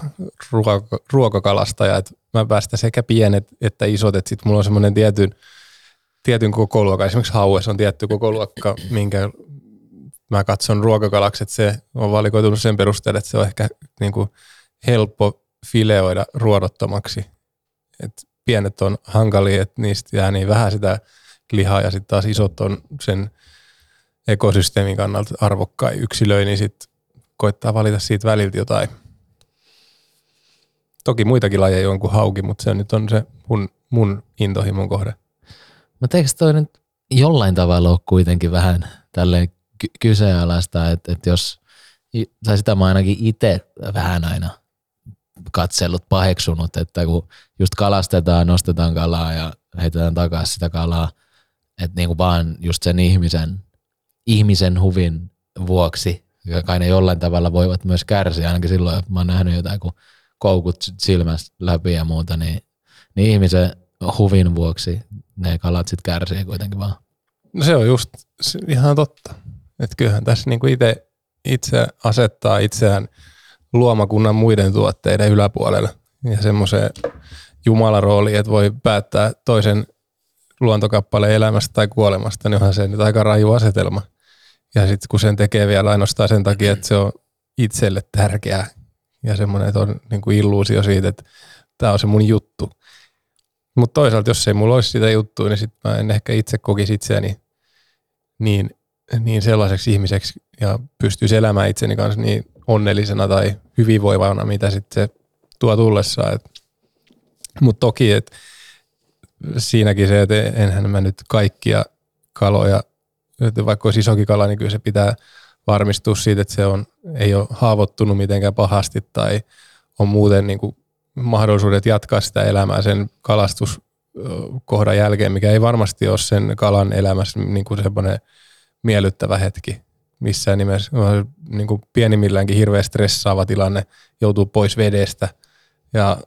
ruoka, ruokakalastaja, että mä päästän sekä pienet että isot, että sitten mulla on semmoinen tietyn, tietyn koko luokka. Esimerkiksi haues on tietty koko luokka, minkä mä katson ruokakalaksi, että se on valikoitunut sen perusteella, että se on ehkä niin kuin helppo fileoida ruodottomaksi. Et pienet on hankalia, että niistä jää niin vähän sitä lihaa ja sitten taas isot on sen ekosysteemin kannalta arvokkain yksilöi, niin sitten koittaa valita siitä väliltä jotain. Toki muitakin lajeja on kuin hauki, mutta se nyt on se mun, mun intohimon kohde. Mutta eikö toi nyt jollain tavalla ole kuitenkin vähän tälleen ky- kyseenalaista, että, että jos, tai sitä mä ainakin itse vähän aina katsellut, paheksunut, että kun just kalastetaan, nostetaan kalaa ja heitetään takaisin sitä kalaa, että niin kuin vaan just sen ihmisen, ihmisen huvin vuoksi, kai ne jollain tavalla voivat myös kärsiä, ainakin silloin, että mä oon nähnyt jotain, kun koukut silmästä läpi ja muuta, niin, niin ihmisen huvin vuoksi ne kalat sitten kärsii kuitenkin vaan. No se on just ihan totta. Että kyllähän tässä niinku itse, itse asettaa itseään luomakunnan muiden tuotteiden yläpuolelle ja semmoiseen jumalarooliin, että voi päättää toisen luontokappaleen elämästä tai kuolemasta, niin onhan se nyt aika raju asetelma. Ja sitten kun sen tekee vielä ainoastaan sen takia, että se on itselle tärkeää ja semmoinen, että on niin kuin illuusio siitä, että tämä on se mun juttu. Mutta toisaalta, jos ei mulla olisi sitä juttua, niin sitten mä en ehkä itse kokisi itseäni niin niin sellaiseksi ihmiseksi ja pystyisi elämään itseni kanssa niin onnellisena tai hyvinvoivana, mitä sitten se tuo tullessaan. Mutta toki, että siinäkin se, että enhän mä nyt kaikkia kaloja, että vaikka olisi isokin kala, niin kyllä se pitää varmistua siitä, että se on, ei ole haavoittunut mitenkään pahasti tai on muuten niin kuin mahdollisuudet jatkaa sitä elämää sen kalastuskohdan jälkeen, mikä ei varmasti ole sen kalan elämässä niin kuin semmoinen – miellyttävä hetki missään nimessä. Niin kuin pienimmilläänkin hirveän stressaava tilanne, joutuu pois vedestä ja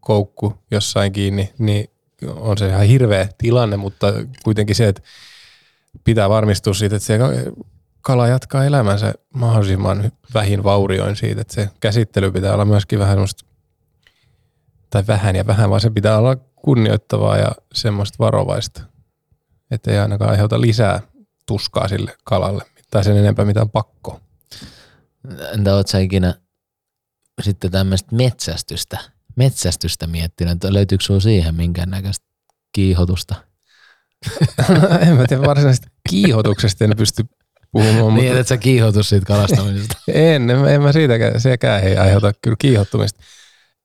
koukku jossain kiinni, niin on se ihan hirveä tilanne, mutta kuitenkin se, että pitää varmistua siitä, että se kala jatkaa elämänsä mahdollisimman vähin vaurioin siitä, että se käsittely pitää olla myöskin vähän semmoista, tai vähän ja vähän, vaan se pitää olla kunnioittavaa ja semmoista varovaista, että ei ainakaan aiheuta lisää tuskaa sille kalalle, tai sen enempää mitään pakko. Entä oot sä ikinä sitten tämmöistä metsästystä, metsästystä miettinyt, että löytyykö sinulla siihen minkäännäköistä kiihotusta? en mä tiedä varsinaisesti kiihotuksesta en pysty puhumaan. niin, että sä kiihotus siitä kalastamisesta. en, en, en mä siitäkään, sekään ei aiheuta kyllä kiihottumista.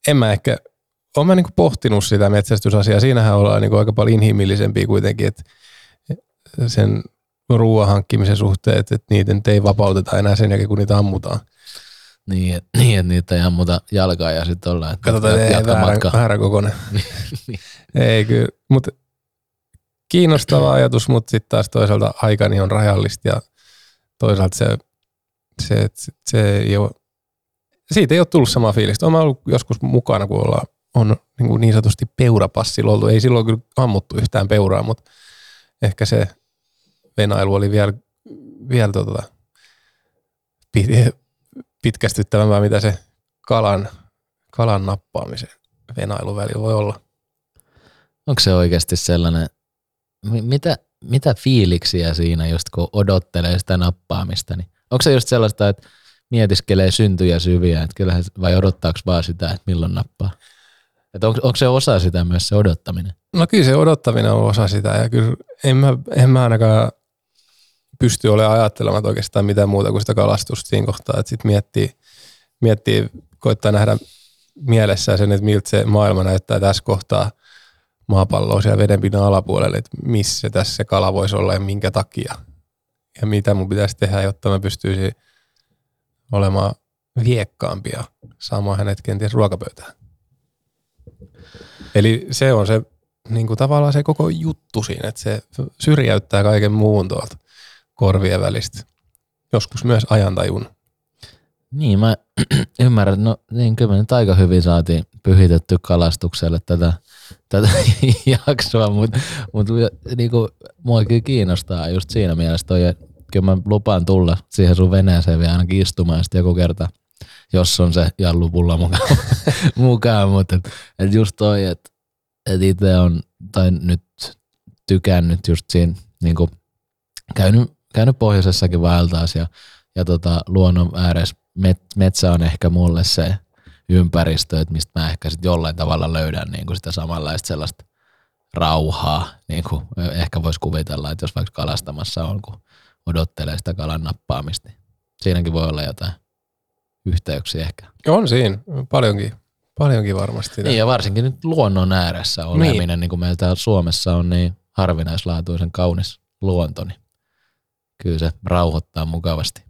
En mä ehkä, oon mä niinku pohtinut sitä metsästysasiaa, siinähän ollaan niinku aika paljon inhimillisempiä kuitenkin, että sen ruoan hankkimisen suhteen, että, että niitä ei vapauteta enää sen jälkeen, kun niitä ammutaan. Niin, että, niin, että niitä ei ammuta jalkaa ja sitten ollaan, että Katsotaan, ei väärä, väärä kokoinen. Niin. ei kyllä, mutta kiinnostava ajatus, mutta sitten taas toisaalta aikani on rajallista ja toisaalta se, se, se, se ei ole, siitä ei ole tullut samaa fiilistä. Olen ollut joskus mukana, kun ollaan, on niin, kuin niin sanotusti peurapassilla oltu. Ei silloin kyllä ammuttu yhtään peuraa, mutta ehkä se venailu oli vielä, vielä tota, pitkästyttävämpää, mitä se kalan, kalan nappaamisen venailu välillä voi olla. Onko se oikeasti sellainen, mitä, mitä fiiliksiä siinä just kun odottelee sitä nappaamista, niin onko se just sellaista, että mietiskelee syntyjä syviä, että kyllähän, vai odottaako vaan sitä, että milloin nappaa? Että onko, onko se osa sitä myös se odottaminen? No kyllä se odottaminen on osa sitä ja kyllä en mä, en mä ainakaan pystyy olemaan ajattelematta oikeastaan mitään muuta kuin sitä kalastusta siinä kohtaa, että sitten miettii, miettii, koittaa nähdä mielessään sen, että miltä se maailma näyttää tässä kohtaa, maapalloa siellä vedenpinnan alapuolelle, että missä tässä se kala voisi olla ja minkä takia. Ja mitä mun pitäisi tehdä, jotta mä pystyisin olemaan viekkaampia, saamaan hänet kenties ruokapöytään. Eli se on se niin kuin tavallaan se koko juttu siinä, että se syrjäyttää kaiken muun tuolta korvien välistä. Joskus myös ajantajun. Niin, mä ymmärrän, no niin kyllä me nyt aika hyvin saatiin pyhitetty kalastukselle tätä, tätä jaksoa, mutta mut, niin kuin, mua kyllä kiinnostaa just siinä mielessä toi, että kyllä mä lupaan tulla siihen sun veneeseen vielä ainakin istumaan sitten joku kerta, jos on se jallupulla mukaan, mukaan mutta et, et just toi, että et itse on, tai nyt tykännyt just siinä, niin kuin, käynyt, käynyt pohjoisessakin vaeltaas ja, ja tota, luonnon ääressä met, metsä on ehkä mulle se ympäristö, että mistä mä ehkä sitten jollain tavalla löydän niin kuin sitä samanlaista sellaista rauhaa, niin kuin ehkä voisi kuvitella, että jos vaikka kalastamassa on, kun odottelee sitä kalan nappaamista, niin siinäkin voi olla jotain yhteyksiä ehkä. On siinä, paljonkin, paljonkin varmasti. Niin ja varsinkin nyt luonnon ääressä oleminen, niin, niin kuin meillä täällä Suomessa on niin harvinaislaatuisen kaunis luonto, niin kyllä se rauhoittaa mukavasti.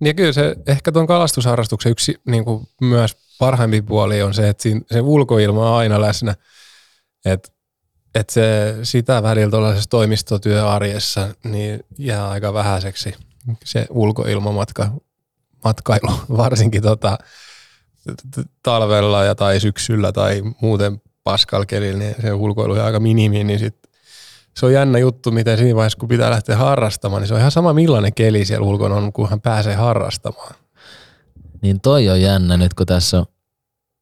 Niin kyllä se ehkä tuon kalastusharrastuksen yksi niin kuin myös parhaimpi puoli on se, että siinä, se ulkoilma on aina läsnä. Että et se, sitä välillä tuollaisessa toimistotyöarjessa niin jää aika vähäiseksi se ulkoilmamatka, matkailu, varsinkin tota, talvella ja tai syksyllä tai muuten paskalkelilla, niin se ulkoilu on aika minimi, niin sit se on jännä juttu, miten siinä vaiheessa, kun pitää lähteä harrastamaan, niin se on ihan sama millainen keli siellä ulkona on, kun hän pääsee harrastamaan. Niin toi on jännä nyt, kun tässä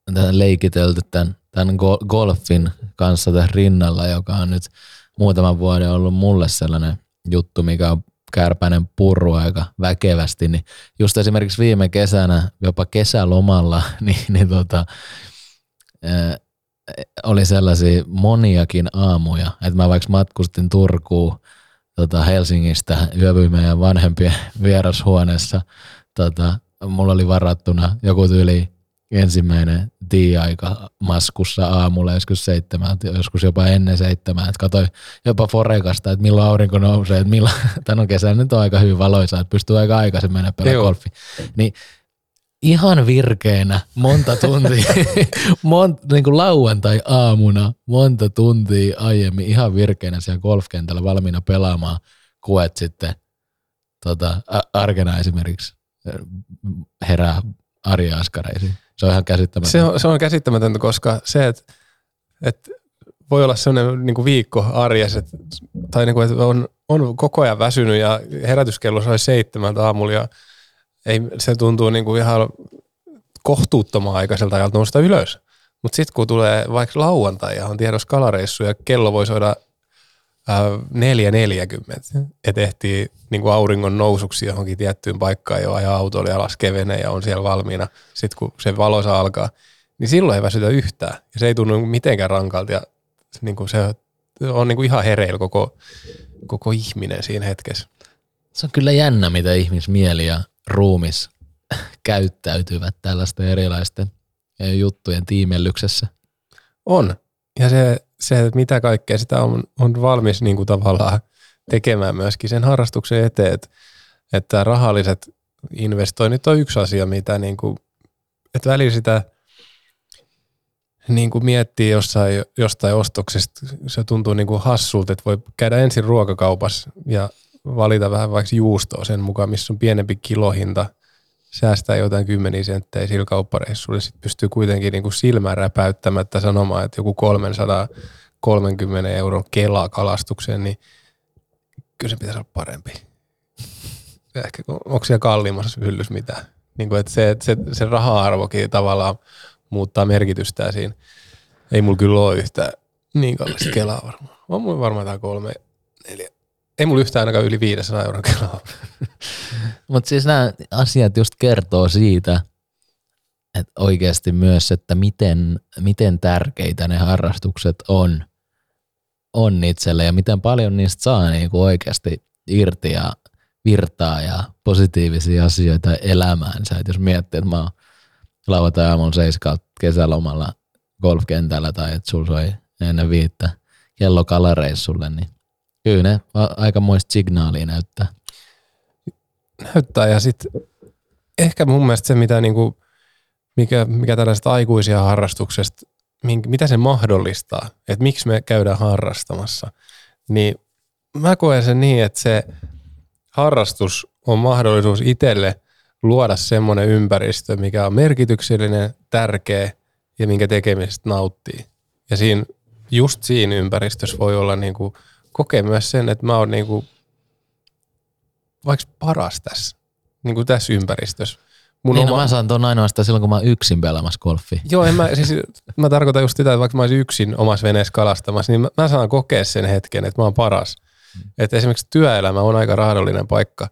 on tämän leikitelty tämän, tämän golfin kanssa tässä rinnalla, joka on nyt muutaman vuoden ollut mulle sellainen juttu, mikä on kärpäinen purru aika väkevästi, niin just esimerkiksi viime kesänä, jopa kesälomalla, niin, niin tota, oli sellaisia moniakin aamuja, että mä vaikka matkustin Turkuun tota Helsingistä, yövyin meidän vanhempien vierashuoneessa, tota, mulla oli varattuna joku tyyli ensimmäinen tii-aika maskussa aamulla joskus seitsemältä, joskus jopa ennen seitsemää. Että katsoin jopa Forekasta, että milloin aurinko nousee, että milloin, tämän on kesän nyt on aika hyvin valoisa, että pystyy aika aikaisin mennä pelaamaan golfi. Niin ihan virkeänä monta tuntia, mont, niin kuin lauantai-aamuna monta tuntia aiemmin ihan virkeänä siellä golfkentällä valmiina pelaamaan, kuet sitten tota, arkena esimerkiksi herää arja-askareisiin. Se on ihan käsittämätöntä. Se on, se on käsittämätöntä, koska se, että, että voi olla sellainen niin kuin viikko arjessa, että, tai niin kuin, että on, on koko ajan väsynyt ja herätyskello soi seitsemältä aamulla ja ei, se tuntuu niin kuin ihan kohtuuttoman aikaiselta ajalta nousta ylös. Mutta sitten kun tulee vaikka lauantai ja on tiedossa kalareissu ja kello voi soida 4.40, että ehtii niin kuin auringon nousuksi johonkin tiettyyn paikkaan jo ajaa autolla alas kevene ja on siellä valmiina. Sitten kun se valoisa alkaa, niin silloin ei väsytä yhtään. Ja se ei tunnu mitenkään rankalta ja niin kuin se on niin kuin ihan hereillä koko, koko ihminen siinä hetkessä. Se on kyllä jännä, mitä ihmismieli ja ruumis käyttäytyvät tällaisten erilaisten juttujen tiimellyksessä. On. Ja se, se että mitä kaikkea sitä on, on valmis niin kuin tavallaan tekemään myöskin sen harrastuksen eteen, että, että rahalliset investoinnit on yksi asia, mitä niin kuin, että välillä sitä niin kuin miettii jossain, jostain ostoksesta, se tuntuu niin kuin hassulta, että voi käydä ensin ruokakaupassa ja valita vähän vaikka juustoa sen mukaan, missä on pienempi kilohinta, säästää jotain kymmeniä senttejä sillä kauppareissulla, sitten pystyy kuitenkin niin kuin silmään räpäyttämättä sanomaan, että joku 330 euro kelaa kalastukseen, niin kyllä se pitäisi olla parempi. Ehkä, onko siellä kalliimmassa hyllyssä mitään? Niin kuin, että se, se, se raha-arvokin tavallaan muuttaa merkitystään siinä. Ei mulla kyllä ole yhtään niin kallista kelaa varmaan. On mulla varmaan tämä kolme, neljä, ei mulla yhtään ainakaan yli 500 euron kelaa. Mutta siis nämä asiat just kertoo siitä, että oikeasti myös, että miten, miten tärkeitä ne harrastukset on, on itselle ja miten paljon niistä saa niinku oikeasti irti ja virtaa ja positiivisia asioita elämäänsä. Et jos miettii, että mä oon lauantai seiskaa kesälomalla golfkentällä tai että sulla soi ennen viittä – kellokalareissulle, niin kyllä ne aikamoista signaalia näyttää. näyttää. Ja sitten ehkä mun mielestä se, mitä niinku, mikä, mikä tällaisesta aikuisia harrastuksesta, mitä se mahdollistaa, että miksi me käydään harrastamassa, niin mä koen sen niin, että se harrastus on mahdollisuus itselle luoda semmoinen ympäristö, mikä on merkityksellinen, tärkeä ja minkä tekemisestä nauttii. Ja siinä, just siinä ympäristössä voi olla niinku, kokea myös sen, että mä oon niinku vaikka paras tässä, niin kuin tässä ympäristössä. Mun Niin, no mä saan ton ainoastaan silloin, kun mä oon yksin pelaamassa golfia. Joo, en mä, siis, mä tarkoitan just sitä, että vaikka mä olisin yksin omassa veneessä kalastamassa, niin mä, mä saan kokea sen hetken, että mä oon paras. Mm. Että esimerkiksi työelämä on aika raadollinen paikka.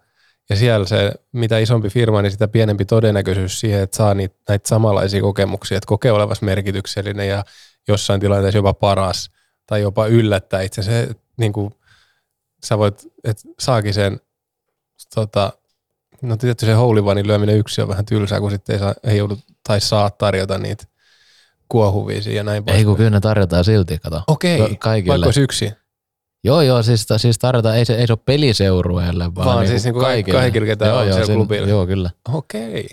Ja siellä se, mitä isompi firma, niin sitä pienempi todennäköisyys siihen, että saa niitä, näitä samanlaisia kokemuksia, että kokee olevassa merkityksellinen ja jossain tilanteessa jopa paras tai jopa yllättää itse. Se, niin kuin, sä voit, että saakin sen, tota, no tietysti se houlivanin lyöminen yksi on vähän tylsää, kun sitten ei, saa, ei joudu tai saa tarjota niitä kuohuvia ja näin Ei kun kyllä ne tarjotaan silti, kato. Okei, Ka- kaikille. vaikka olisi yksi. Joo, joo, siis, siis tarjotaan, ei se, ei se ole peliseurueelle, vaan, Vaan niinku siis niinku kaikille. kaikille, ketä joo, on joo, siellä sen- klubilla. Joo, kyllä. Okei.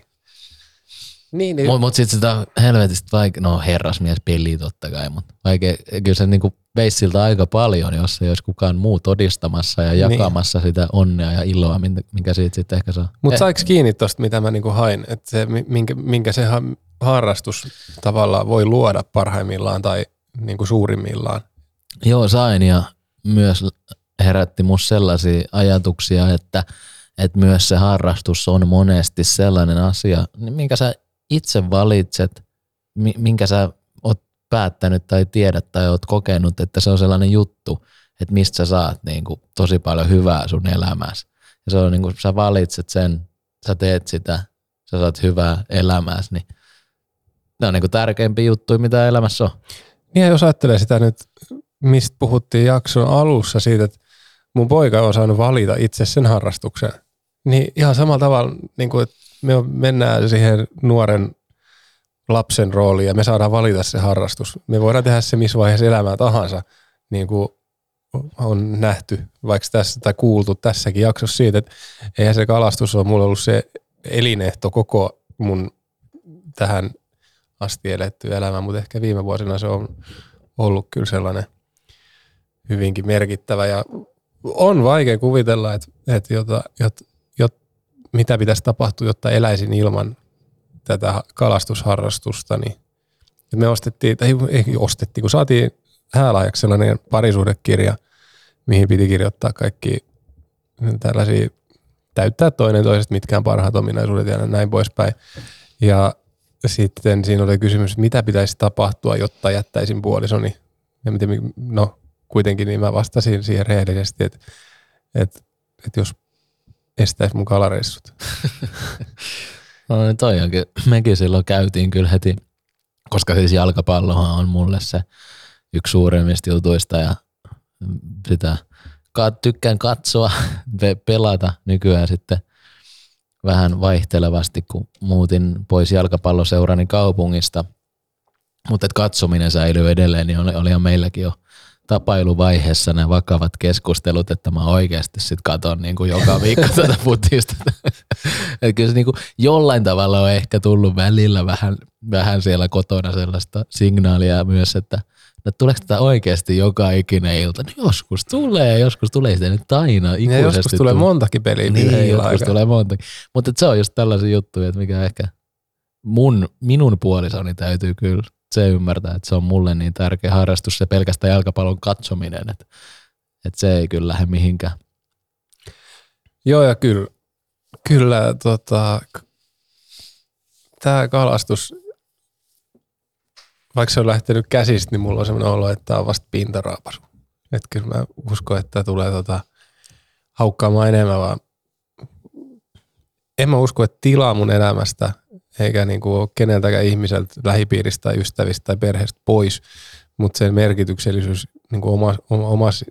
Niin, niin. Mutta mut sitten sitä helvetistä vaikka, no herrasmies peli totta kai, mutta vaikea, kyllä se niinku veisi siltä aika paljon, jos ei olisi kukaan muu todistamassa ja Niin. jakamassa sitä onnea ja iloa, minkä, siitä sitten ehkä saa. Mutta Eh, saiko kiinni tuosta, mitä mä niinku hain, että se, mi- minkä, minkä se ha- harrastus tavallaan voi luoda parhaimmillaan tai niinku suurimmillaan? Joo, sain ja myös herätti musta sellaisia ajatuksia, että, että myös se harrastus on monesti sellainen asia, niin minkä sä itse valitset, mi- minkä sä oot päättänyt tai tiedät tai oot kokenut, että se on sellainen juttu, että mistä sä saat niin kuin tosi paljon hyvää sun elämässä. Ja se on niin kuin, sä valitset sen, sä teet sitä, sä saat hyvää elämääsi, niin ne on niin kuin tärkeimpiä juttuja, mitä elämässä on. Niin jos ajattelee sitä nyt, mistä puhuttiin jakson alussa siitä, että mun poika on saanut valita itse sen harrastuksen, niin ihan samalla tavalla, niin kuin, että me mennään siihen nuoren lapsen rooliin ja me saadaan valita se harrastus. Me voidaan tehdä se missä vaiheessa elämää tahansa, niin kuin on nähty vaikka tässä tai kuultu tässäkin jaksossa siitä, että eihän se kalastus ole mulla ollut se elinehto koko mun tähän asti eletty elämä, mutta ehkä viime vuosina se on ollut kyllä sellainen hyvinkin merkittävä ja on vaikea kuvitella, että, että jota, jot, jot, mitä pitäisi tapahtua, jotta eläisin ilman tätä kalastusharrastusta. Niin me ostettiin, tai ei ostettiin, kun saatiin häälaajaksi sellainen parisuhdekirja, mihin piti kirjoittaa kaikki tällaisia, täyttää toinen toisesta mitkään parhaat ominaisuudet ja näin poispäin. Ja sitten siinä oli kysymys, mitä pitäisi tapahtua, jotta jättäisin puolisoni. Ja miten, no kuitenkin niin mä vastasin siihen rehellisesti, että, että, että jos estäisi mun kalareissut. No niin toi onkin. Mekin silloin käytiin kyllä heti, koska siis jalkapallohan on mulle se yksi suurimmista jutuista ja sitä tykkään katsoa, pe- pelata nykyään sitten vähän vaihtelevasti, kun muutin pois jalkapalloseurani kaupungista. Mutta katsominen säilyy edelleen, niin oli, meilläkin jo tapailuvaiheessa ne vakavat keskustelut, että mä oikeasti sit katon niin kuin joka viikko tätä futista. Et kyllä se niin kuin jollain tavalla on ehkä tullut välillä vähän, vähän siellä kotona sellaista signaalia myös, että no tuleeko tätä oikeasti joka ikinen ilta? No joskus tulee, joskus tulee sitä nyt aina Ja ikuisesti. joskus tulee tuu- montakin peliä niin, joskus aikana. tulee montakin. Mutta se on just tällaisia juttuja, että mikä ehkä mun, minun puolisoni täytyy kyllä se ymmärtää, että se on mulle niin tärkeä harrastus se pelkästään jalkapallon katsominen, että, että se ei kyllä lähde mihinkään. Joo ja kyllä, kyllä tota, tämä kalastus, vaikka se on lähtenyt käsistä, niin mulla on sellainen olo, että tämä on vasta pintaraapasu. Että kyllä mä uskon, että tulee tota, haukkaamaan enemmän, vaan en mä usko, että tilaa mun elämästä eikä niinku ole keneltäkään ihmiseltä lähipiiristä tai ystävistä tai perheestä pois, mutta sen merkityksellisyys niinku oma, oma, omassa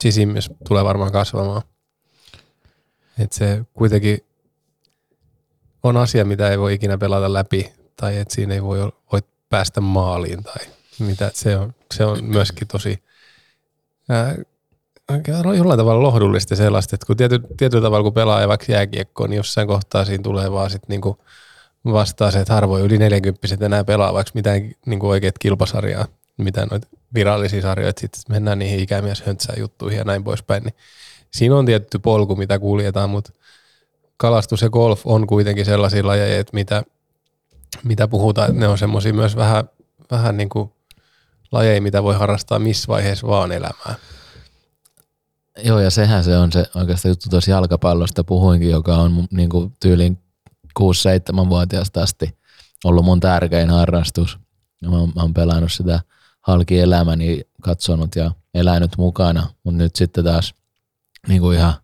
sisimmässä tulee varmaan kasvamaan. Että se kuitenkin on asia, mitä ei voi ikinä pelata läpi tai että siinä ei voi, voi päästä maaliin tai mitä. Et Se on, se on myöskin tosi ää, jollain tavalla lohdullista sellaista, että kun tiety, tietyllä tavalla kun pelaa vaikka jääkiekkoa, niin jossain kohtaa siinä tulee vaan sitten niinku vastaa se, että harvoin yli 40 enää pelaa vaikka mitään niinku oikeat kilpasarjaa, mitään noita virallisia sarjoja, että sitten mennään niihin ikämies juttuihin ja näin poispäin, niin siinä on tietty polku, mitä kuljetaan, mutta kalastus ja golf on kuitenkin sellaisia lajeja, että mitä, mitä puhutaan, että ne on semmoisia myös vähän, vähän niin kuin lajeja, mitä voi harrastaa missä vaiheessa vaan elämää. Joo, ja sehän se on se oikeastaan juttu tuossa jalkapallosta puhuinkin, joka on niin kuin tyyliin 6-7-vuotiaasta asti ollut mun tärkein harrastus. Ja mä, mä oon pelannut sitä halki elämäni, katsonut ja elänyt mukana, mutta nyt sitten taas niin kuin ihan,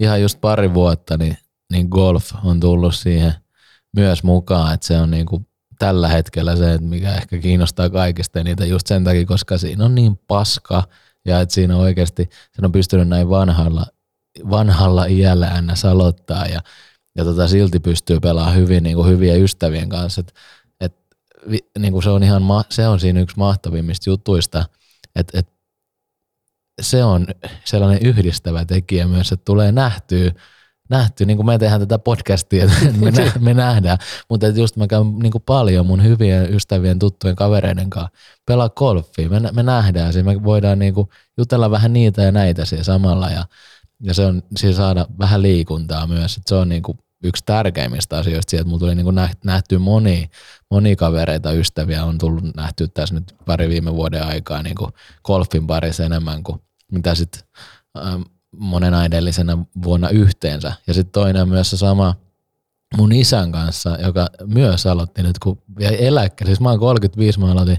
ihan just pari vuotta, niin, niin golf on tullut siihen myös mukaan, että se on niin kuin tällä hetkellä se, mikä ehkä kiinnostaa kaikista niitä just sen takia, koska siinä on niin paska ja että siinä oikeasti sen on pystynyt näin vanhalla, vanhalla iällä ns. aloittaa ja, ja tota, silti pystyy pelaamaan hyvin niin kuin hyvien ystävien kanssa. Et, et, niin kuin se, on ihan, se on siinä yksi mahtavimmista jutuista, että et, se on sellainen yhdistävä tekijä myös, että tulee nähtyä nähty, niin kuin me tehdään tätä podcastia, että me, nä, me nähdään, mutta että just mä käyn niin kuin paljon mun hyvien ystävien, tuttujen kavereiden kanssa pelaa golfia, me, me nähdään se, me voidaan niin kuin jutella vähän niitä ja näitä siellä samalla. Ja, ja se on siis saada vähän liikuntaa myös, että se on niin kuin yksi tärkeimmistä asioista siitä, että mulla tuli niin kuin nähty moni, moni kavereita, ystäviä on tullut nähty tässä nyt pari viime vuoden aikaa niin kuin golfin parissa enemmän kuin mitä sitten ähm, monena edellisenä vuonna yhteensä. Ja sitten toinen on myös se sama mun isän kanssa, joka myös aloitti nyt, kun jäi eläkkeelle. Siis mä oon 35, mä aloitin,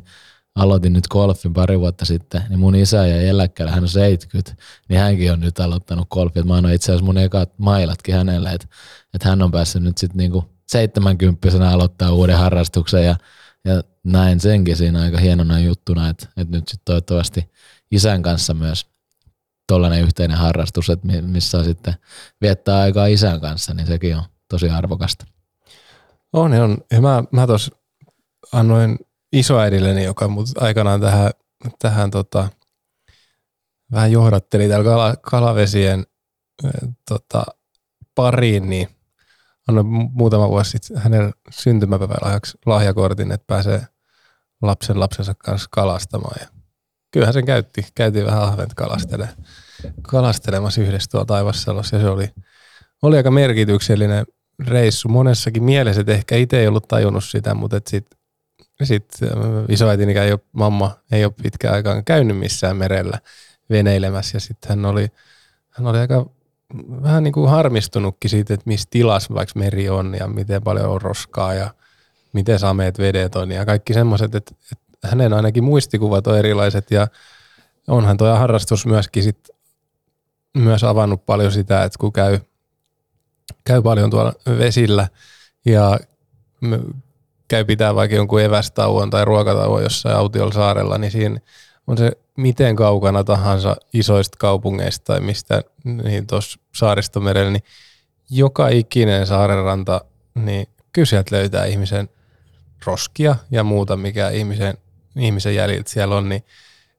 aloitin nyt golfin pari vuotta sitten, niin mun isä jäi eläkkeelle, hän on 70, niin hänkin on nyt aloittanut golfin. Mä annoin itse asiassa mun ekat mailatkin hänelle, että, että hän on päässyt nyt sitten niinku 70 aloittaa uuden harrastuksen ja, ja näin senkin siinä aika hienona juttuna, että, että nyt sitten toivottavasti isän kanssa myös tuollainen yhteinen harrastus, että missä sitten viettää aikaa isän kanssa, niin sekin on tosi arvokasta. On, on. Ja mä, mä tuossa annoin isoäidilleni, joka mut aikanaan tähän, tähän tota, vähän johdatteli täällä kala, kalavesien tota, pariin, niin annoin muutama vuosi sitten hänen syntymäpäivän lahjakortin, että pääsee lapsen lapsensa kanssa kalastamaan. Ja kyllähän sen käytti. Käytiin vähän ahvent kalastele, kalastelemassa yhdessä tuolla Taivassalossa ja se oli, oli aika merkityksellinen reissu monessakin mielessä, että ehkä itse ei ollut tajunnut sitä, mutta sitten sit äh, isoäitini ei ole, mamma ei ole pitkään aikaan käynyt missään merellä veneilemässä ja sitten hän oli, hän oli aika vähän niin kuin harmistunutkin siitä, että missä tilassa vaikka meri on ja miten paljon on roskaa ja miten sameet vedet on ja kaikki semmoiset, että, että hänen ainakin muistikuvat on erilaiset ja onhan tuo harrastus myöskin sit myös avannut paljon sitä, että kun käy, käy paljon tuolla vesillä ja käy pitää vaikka jonkun evästauon tai ruokatauon jossain autiolla saarella, niin siinä on se miten kaukana tahansa isoista kaupungeista tai mistä niin tuossa saaristomerellä, niin joka ikinen saarenranta, niin kyllä löytää ihmisen roskia ja muuta, mikä ihmisen ihmisen jäljiltä siellä on, niin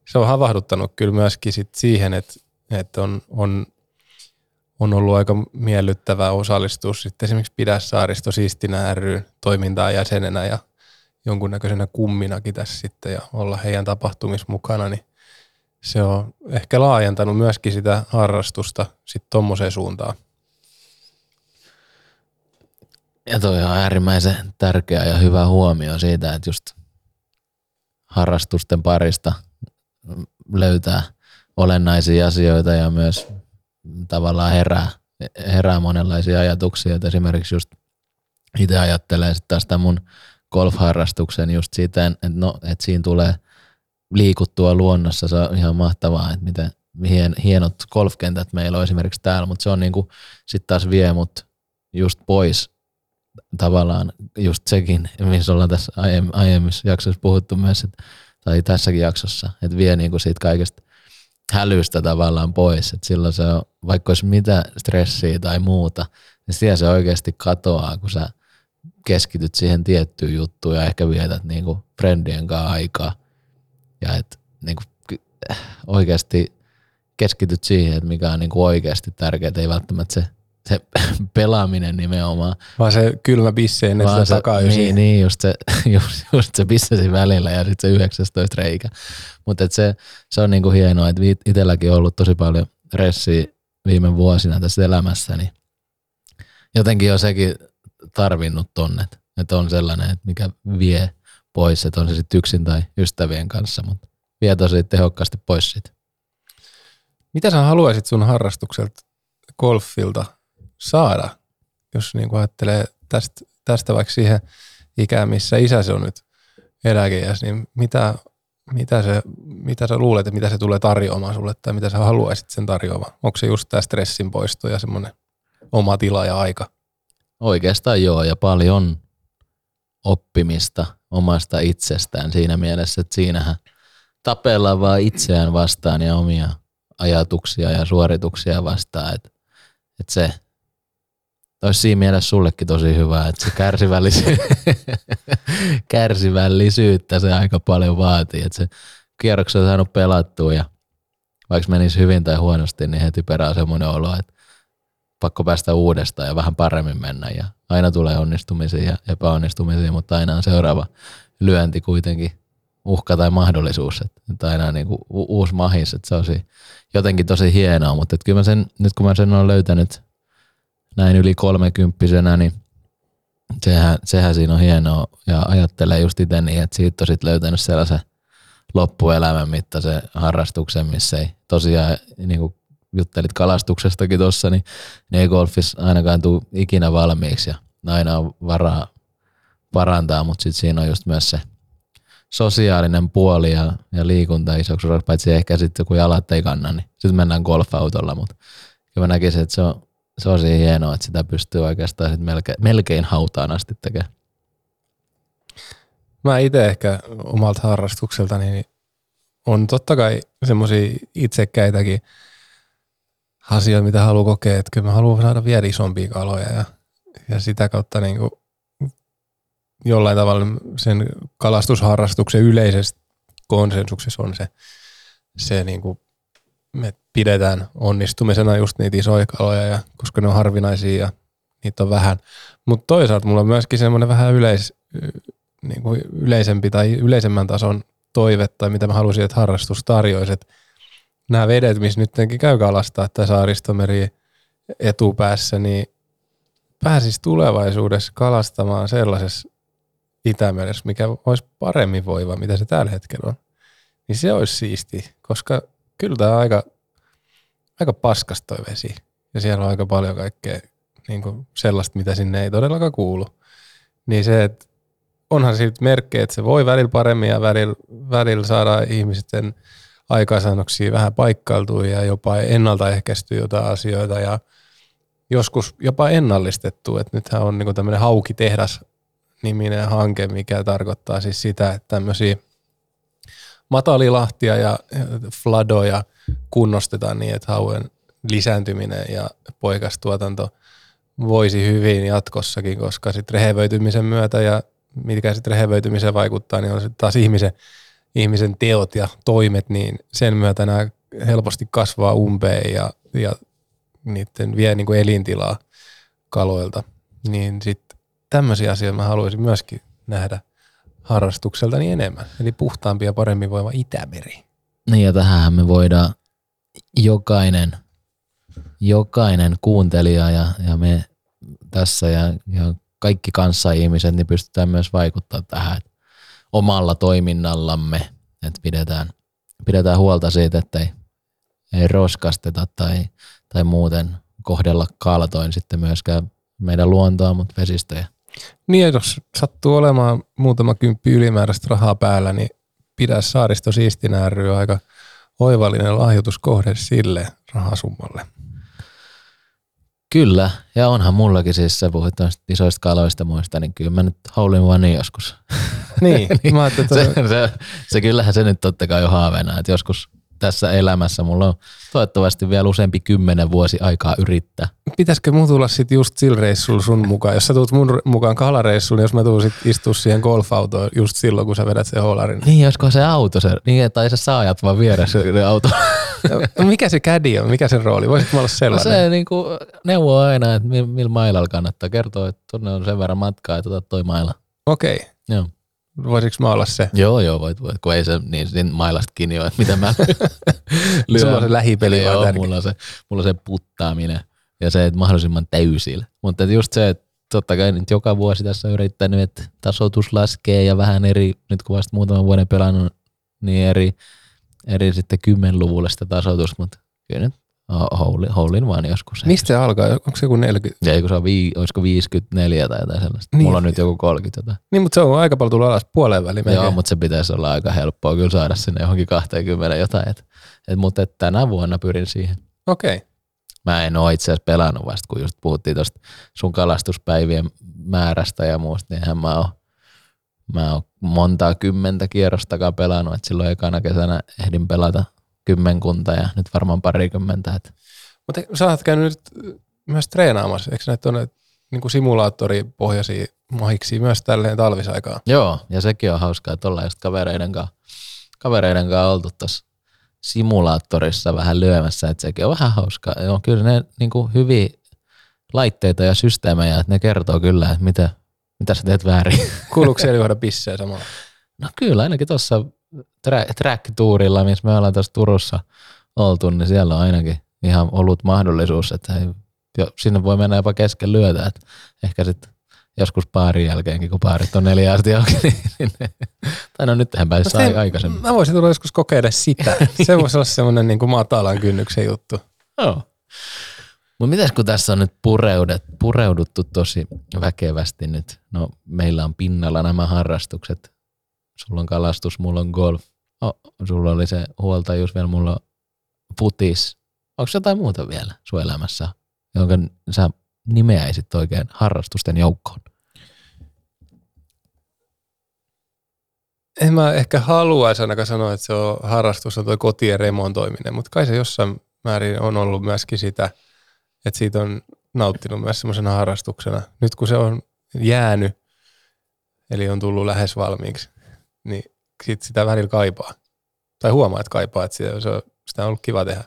se on havahduttanut kyllä myöskin sit siihen, että, että on, on, on ollut aika miellyttävää osallistua sitten esimerkiksi Pidä saaristo siistinä ry toimintaan jäsenenä ja jonkunnäköisenä kumminakin tässä sitten ja olla heidän tapahtumissa mukana, niin se on ehkä laajentanut myöskin sitä harrastusta sitten tuommoiseen suuntaan. Ja toi on äärimmäisen tärkeä ja hyvä huomio siitä, että just harrastusten parista löytää olennaisia asioita ja myös tavallaan herää, herää monenlaisia ajatuksia. Että esimerkiksi just itse ajattelen sitten tästä mun golf-harrastuksen just siitä, että, no, että siinä tulee liikuttua luonnossa. Se on ihan mahtavaa, että miten hien, hienot golfkentät meillä on esimerkiksi täällä, mutta se on niinku sitten taas vie mut just pois tavallaan just sekin, missä ollaan tässä aiemmissa jaksoissa puhuttu myös, että, tai tässäkin jaksossa, että vie niinku siitä kaikesta hälystä tavallaan pois, että silloin se on, vaikka olisi mitä stressiä tai muuta, niin siellä se oikeasti katoaa, kun sä keskityt siihen tiettyyn juttuun ja ehkä vietät niinku friendien kanssa aikaa. Ja että niinku, oikeasti keskityt siihen, että mikä on niin kuin oikeasti tärkeää, ei välttämättä se, se pelaaminen nimenomaan. Vaan se kylmä bisse ennen sitä se, takaa niin, niin, just se, just, just se bissesi välillä ja sitten se 19 reikä. Mutta se, se on niinku hienoa, että itselläkin on ollut tosi paljon ressiä viime vuosina tässä elämässä, niin jotenkin on sekin tarvinnut tonne, että on sellainen, että mikä vie pois, että on se sitten yksin tai ystävien kanssa, mutta vie tosi tehokkaasti pois siitä. Mitä sä haluaisit sun harrastukselta golfilta saada, jos niin kuin ajattelee tästä, tästä vaikka siihen ikään, missä isäsi on nyt eläkeiäs, niin mitä, mitä, se, mitä sä luulet, että mitä se tulee tarjoamaan sulle tai mitä sä haluaisit sen tarjoamaan? Onko se just tämä stressin poisto ja semmoinen oma tila ja aika? Oikeastaan joo ja paljon oppimista omasta itsestään siinä mielessä, että siinähän tapellaan vaan itseään vastaan ja omia ajatuksia ja suorituksia vastaan. Että et se olisi siinä mielessä sullekin tosi hyvä, että se kärsivällisyys, kärsivällisyyttä se aika paljon vaatii, että se kierroksen on saanut pelattua ja vaikka menisi hyvin tai huonosti, niin heti perään semmoinen olo, että pakko päästä uudestaan ja vähän paremmin mennä. Ja aina tulee onnistumisia ja epäonnistumisia, mutta aina on seuraava lyönti kuitenkin uhka tai mahdollisuus, että aina on niin kuin uusi mahis, että se on jotenkin tosi hienoa, mutta että kyllä mä sen, nyt kun mä sen olen löytänyt näin yli kolmekymppisenä, niin sehän, sehän siinä on hienoa. Ja ajattelee just itse niin, että siitä on sit löytänyt sellaisen loppuelämän mittaisen harrastuksen, missä ei tosiaan, niin kuin juttelit kalastuksestakin tuossa, niin ne ei golfissa ainakaan tule ikinä valmiiksi ja aina on varaa parantaa, mutta sitten siinä on just myös se sosiaalinen puoli ja, ja liikunta isoksi osaksi, paitsi ehkä sitten kun jalat ei kanna, niin sitten mennään golfautolla, mutta kyllä mä näkisin, että se on, se on siinä hienoa, että sitä pystyy oikeastaan sit melkein, melkein hautaan asti tekemään. Mä itse ehkä omalta harrastukseltani niin on totta kai semmoisia itsekkäitäkin asioita, mitä haluaa kokea, että kyllä mä haluan saada vielä isompia kaloja ja, ja sitä kautta niin kuin jollain tavalla sen kalastusharrastuksen yleisessä konsensuksessa on se, se niin kuin me pidetään onnistumisena just niitä isoja kaloja, ja, koska ne on harvinaisia ja niitä on vähän. Mutta toisaalta mulla on myöskin semmoinen vähän yleis, niin kuin yleisempi tai yleisemmän tason toive, tai mitä mä haluaisin, että harrastus tarjoaisi, että nämä vedet, missä nytkin käy kalastaa, tämä saaristomeri etupäässä, niin pääsisi tulevaisuudessa kalastamaan sellaisessa Itämeressä, mikä olisi paremmin voiva, mitä se tällä hetkellä on, niin se olisi siisti, koska kyllä tämä on aika, aika paskas toi vesi. Ja siellä on aika paljon kaikkea niin kuin sellaista, mitä sinne ei todellakaan kuulu. Niin se, että onhan siitä merkkejä, että se voi välillä paremmin ja välillä, välillä saada ihmisten aikaisannoksia vähän paikkailtua ja jopa ennaltaehkäistyä jotain asioita ja joskus jopa ennallistettu. Että nythän on niin tämmöinen haukitehdas niminen hanke, mikä tarkoittaa siis sitä, että tämmöisiä matalilahtia ja fladoja kunnostetaan niin, että hauen lisääntyminen ja poikastuotanto voisi hyvin jatkossakin, koska sitten rehevöitymisen myötä ja mitkä sitten rehevöitymiseen vaikuttaa, niin on sitten taas ihmisen, ihmisen teot ja toimet, niin sen myötä nämä helposti kasvaa umpeen ja, ja niiden vie niin kuin elintilaa kaloilta. Niin sitten tämmöisiä asioita mä haluaisin myöskin nähdä harrastukseltani enemmän. Eli puhtaampi ja paremmin voiva Itämeri. Niin ja tähän me voidaan jokainen, jokainen kuuntelija ja, ja me tässä ja, ja kaikki kanssa-ihmiset, niin pystytään myös vaikuttamaan tähän omalla toiminnallamme, että pidetään, pidetään huolta siitä, että ei, ei roskasteta tai, tai muuten kohdella kaltoin sitten myöskään meidän luontoa, mutta vesistöjä. Niin, jos sattuu olemaan muutama kymppi ylimääräistä rahaa päällä, niin pidä saaristo siistinä ry aika oivallinen lahjoituskohde sille rahasummalle. Kyllä, ja onhan mullakin siis, sä puhuit isoista kaloista muista, niin kyllä mä nyt haulin vaan niin joskus. Niin, niin mä se, se, se, kyllähän se nyt totta kai jo haaveena, että joskus tässä elämässä. Mulla on toivottavasti vielä useampi kymmenen vuosi aikaa yrittää. Pitäisikö mun tulla sit just sillä reissulla sun mukaan? Jos sä tulet mun mukaan kalareissuun, niin jos mä tuun sit istua siihen golfautoon just silloin, kun sä vedät sen holarin. Niin, olisiko se auto se, niin, tai se saajat vaan vieressä se auto. No, mikä se kädi on? Mikä sen rooli? Voisitko mä olla No sellainen? se niin kuin, neuvoo aina, että millä mil mailalla kannattaa kertoa, että tuonne on sen verran matkaa, että otat toi maila. Okei. Joo. Voisiko mä olla se? Joo, joo, voit, voit, kun ei se niin, niin mailasta kiinni ole, että mitä mä Sulla on se lähipeli Joo, tärkeä. mulla on, se, mulla on se puttaaminen ja se, että mahdollisimman täysillä. Mutta että just se, että totta kai nyt joka vuosi tässä on yrittänyt, että tasoitus laskee ja vähän eri, nyt kun vasta muutaman vuoden pelannut, niin eri, eri sitten kymmenluvulle sitä tasoitusta, mutta kyllä nyt houlin, houlin vaan joskus. Mistä se alkaa? Onko se joku 40? Ja kun se on, vii, olisiko 54 tai jotain sellaista. Niin. Mulla on nyt joku 30 jotain. Niin, mutta se on aika paljon tullut alas puoleen väliin. Joo, melkein. mutta se pitäisi olla aika helppoa kyllä saada sinne johonkin 20 jotain. Et, et, mutta et tänä vuonna pyrin siihen. Okei. Mä en ole itse asiassa pelannut vasta, kun just puhuttiin tuosta sun kalastuspäivien määrästä ja muusta, niin mä oon, mä oon montaa kymmentä kierrostakaan pelannut, että silloin ekana kesänä ehdin pelata kymmenkunta ja nyt varmaan parikymmentä. Mutta sä oot käynyt nyt myös treenaamassa. Eikö näitä ole niin kuin simulaattoripohjaisia mahiksi myös tälleen talvisaikaan? Joo, ja sekin on hauskaa, että ollaan just kavereiden kanssa, kavereiden kanssa oltu tuossa simulaattorissa vähän lyömässä, että sekin on vähän hauskaa. Joo, kyllä ne niin kuin hyviä laitteita ja systeemejä, että ne kertoo kyllä, että mitä, mitä sä teet väärin. Kuuluuko siellä juoda bissejä samalla? No kyllä, ainakin tuossa tra- track-tuurilla, missä me ollaan tuossa Turussa oltu, niin siellä on ainakin ihan ollut mahdollisuus, että ei, jo, sinne voi mennä jopa kesken lyötä, että ehkä sitten joskus paarin jälkeenkin, kun paarit on neljä asti auki, niin, niin tai no nyt tähän pääsisi ai- aikaisemmin. Mä voisin tulla joskus kokeilla sitä. Se voisi olla semmoinen niin kuin matalan kynnyksen juttu. Joo. Mutta mitäs kun tässä on nyt pureudet, pureuduttu tosi väkevästi nyt, no meillä on pinnalla nämä harrastukset, sulla on kalastus, mulla on golf, oh, sulla oli se huoltajuus vielä, mulla on futis. Onko jotain muuta vielä sun elämässä, jonka sä nimeäisit oikein harrastusten joukkoon? En mä ehkä haluaisi ainakaan sanoa, että se on harrastus on toi kotien remontoiminen, mutta kai se jossain määrin on ollut myöskin sitä, että siitä on nauttinut myös semmoisena harrastuksena. Nyt kun se on jäänyt, eli on tullut lähes valmiiksi, niin sit sitä välillä kaipaa. Tai huomaa, että kaipaa, että sitä, se on, sitä on ollut kiva tehdä.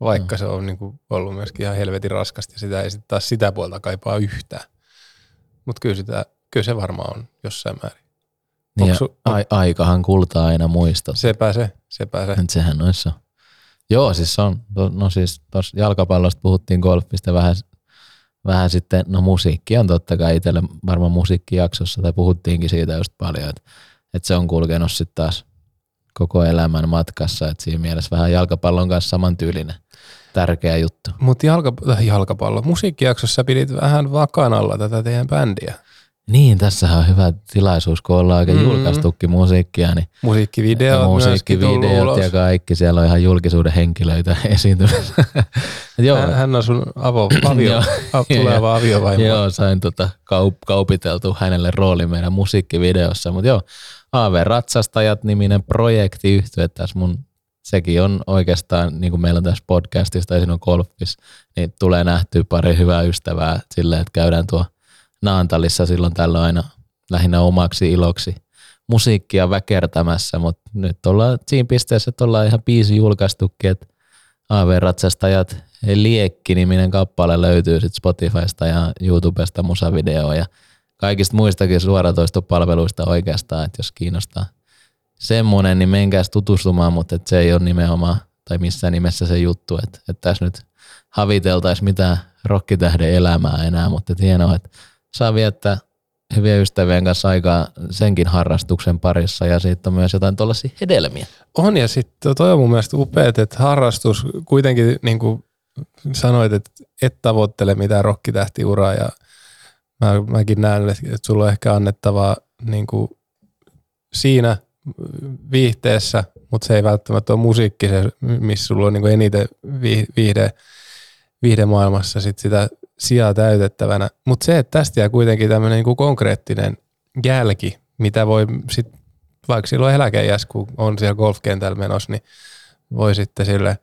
Vaikka Mm. se on niin kuin ollut myöskin ihan helvetin raskasta ja sitä ei sitten taas sitä puolta kaipaa yhtään. Mutta kyllä, sitä, kyllä se varmaan on jossain määrin. Niin ja su- ai, aikahan kultaa aina muistot. Sepä se, sepä se. Et sehän noissa. Joo, siis se on. To- No siis tuossa jalkapallosta puhuttiin golfista vähän, vähän sitten, no musiikki on totta kai itselle varmaan musiikkijaksossa, tai puhuttiinkin siitä just paljon, että, että se on kulkenut sitten taas koko elämän matkassa, että siinä mielessä vähän jalkapallon kanssa samantyylinen tärkeä juttu. Mutta jalka, äh, jalkapallo, musiikkijaksossa pidit vähän vakan alla tätä teidän bändiä. Niin, tässä on hyvä tilaisuus, kun ollaan oikein Mm. mm. julkaistukin musiikkia, niin Musiikkivideot musiikkivideot ja kaikki, siellä on ihan julkisuuden henkilöitä esiintymässä. Joo, Hän, hän on sun avo, avio, tuleva aviovaimo. Joo, sain tota kaup- kaupiteltu hänelle rooli meidän musiikkivideossa, mutta joo, AV Ratsastajat niminen projekti yhtye tässä mun, sekin on oikeastaan, niin kuin meillä on tässä podcastissa tai siinä on golfissa, niin tulee nähtyä pari hyvää ystävää silleen, että käydään tuo Naantalissa silloin tällöin aina lähinnä omaksi iloksi musiikkia väkertämässä, mutta nyt ollaan siinä pisteessä, että ollaan ihan biisi julkaistukin, että AV-ratsastajat Liekki-niminen kappale löytyy sitten Spotifysta ja YouTubesta musavideo ja kaikista muistakin suoratoistopalveluista oikeastaan, että jos kiinnostaa semmoinen, niin menkääs tutustumaan, mutta se ei ole nimenomaan tai missään nimessä se juttu, että, että tässä nyt haviteltaisiin mitään rokkitähden elämää enää, mutta et hienoa, että saa viettää hyviä ystävien kanssa aikaa senkin harrastuksen parissa ja siitä on myös jotain tuollaisia hedelmiä. On ja sitten toi on mun mielestä upeat, että harrastus kuitenkin niin kuin sanoit, että et tavoittele mitään rokkitähtiuraa ja mä, mäkin näen, että sulla on ehkä annettavaa niin kuin siinä viihteessä, mutta se ei välttämättä ole musiikki se, missä sulla on niin kuin eniten vi- viihde, viihdemaailmassa sit sitä sijaa täytettävänä. Mutta se, että tästä jää kuitenkin tämmöinen niin konkreettinen jälki, mitä voi sit, vaikka silloin eläkeiässä, kun on siellä golfkentällä menossa, niin voi sitten sille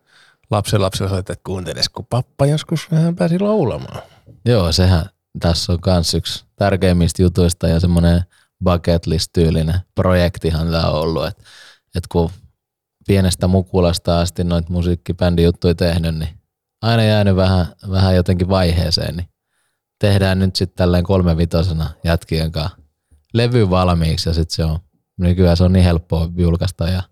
lapsenlapselle soittaa, että kuunteles, kun pappa joskus vähän pääsi laulamaan. Joo, sehän tässä on myös yksi tärkeimmistä jutuista ja semmoinen bucket list-tyylinen projektihan tämä on ollut, että, että kun pienestä mukulasta asti noita musiikkibändijuttuja tehnyt, niin aina jäänyt vähän, vähän jotenkin vaiheeseen, niin tehdään nyt sitten tälleen kolmevitosena jätkien kanssa levy valmiiksi ja sitten se on, nykyään se on niin helppoa julkaista ja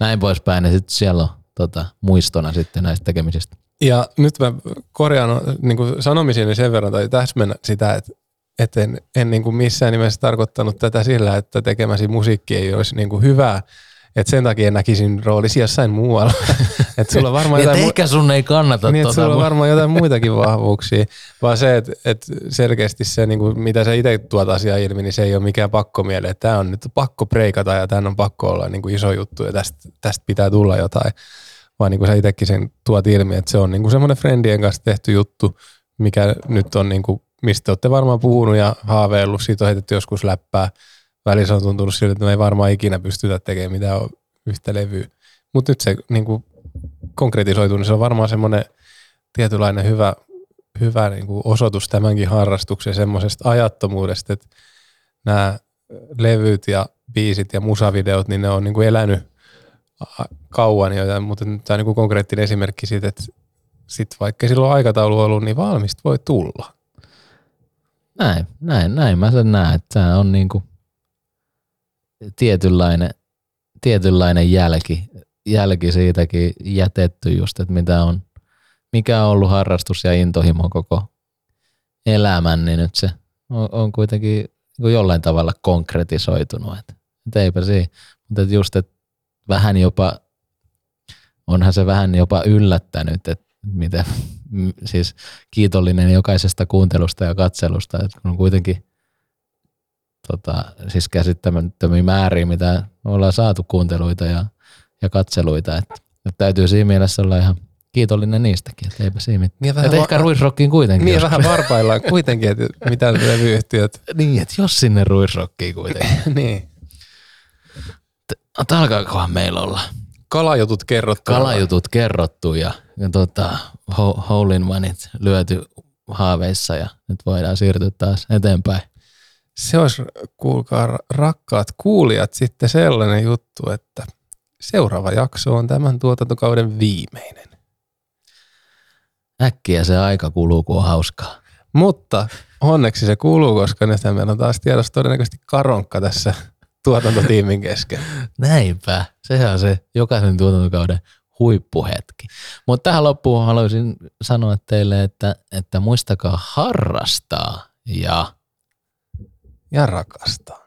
näin poispäin, ja sitten siellä on tota, muistona sitten näistä tekemisistä. Ja nyt mä korjaan niin kuin sanomisiini sen verran tai täsmennä sitä, että, että en, en niin kuin missään nimessä tarkoittanut tätä sillä, että tekemäsi musiikki ei olisi niin kuin hyvää, et sen takia näkisin roolisi jossain muualla. et sulla on varmaan Et jotain, ehkä sun ei kannata niin, että tota, sulla on varmaan jotain muitakin vahvuuksia, vaan se, että, että selkeästi se, niin kuin, mitä sä itse tuot asiaa ilmi, niin se ei ole mikään pakkomiele. Että Tämä on nyt pakko preikata ja tämän on pakko olla niin kuin iso juttu ja tästä, tästä pitää tulla jotain. Vaan niin kuin sä itsekin sen tuot ilmi, että se on niin kuin semmoinen friendien kanssa tehty juttu, mikä nyt on, niin kuin, mistä olette varmaan puhunut ja haaveillut, siitä on heitetty joskus läppää. Välissä on tuntunut siltä, että me ei varmaan ikinä pystytä tekemään mitään yhtä levyä. Mutta nyt se niin kuin konkretisoituu, niin se on varmaan semmoinen tietynlainen hyvä, hyvä niin kuin osoitus tämänkin harrastuksen semmoisesta ajattomuudesta, että nämä levyt ja biisit ja musavideot, niin ne on niin kuin elänyt kauan jo, mutta tämä on niin kuin konkreettinen esimerkki siitä, että sit vaikka silloin aikataulu ollut, niin valmista voi tulla. Näin, näin, näin mä sen näen, että tämä on niinku tietynlainen, tietynlainen jälki, jälki siitäkin jätetty just, että mitä on, mikä on ollut harrastus ja intohimo koko elämän, niin nyt se on, on kuitenkin niinku jollain tavalla konkretisoitunut. Et, et eipä siinä, mutta just, että vähän jopa, onhan se vähän jopa yllättänyt, että miten, siis kiitollinen jokaisesta kuuntelusta ja katselusta, että kun on kuitenkin tota, siis käsittämättömiä määriä, mitä ollaan saatu kuunteluita ja, ja katseluita, että, että täytyy siinä mielessä olla ihan kiitollinen niistäkin, että eipä siinä mitään. Niin, ehkä Ruisrockiin kuitenkin. Niin vähän varpaillaan kuitenkin, että mitä levyyhtiöt. niin, että jos sinne Ruisrockiin kuitenkin. niin. Mutta alkaakohan meillä olla Kalajutut kerrottu. kalajutut kerrottu ja, ja tota, ho- hole in oneit lyöty haaveissa ja nyt voidaan siirtyä taas eteenpäin. Se olisi, kuulkaa rakkaat kuulijat, sitten sellainen juttu, että seuraava jakso on tämän tuotantokauden viimeinen. Äkkiä se aika kuluu, kun on hauskaa. Mutta onneksi se kuuluu, koska nyt meillä on taas tiedossa todennäköisesti karonkka tässä tuotantotiimin kesken. Näinpä. Sehän on se jokaisen tuotantokauden huippuhetki. Mutta tähän loppuun haluaisin sanoa teille, että, että muistakaa harrastaa ja Ja rakastaa.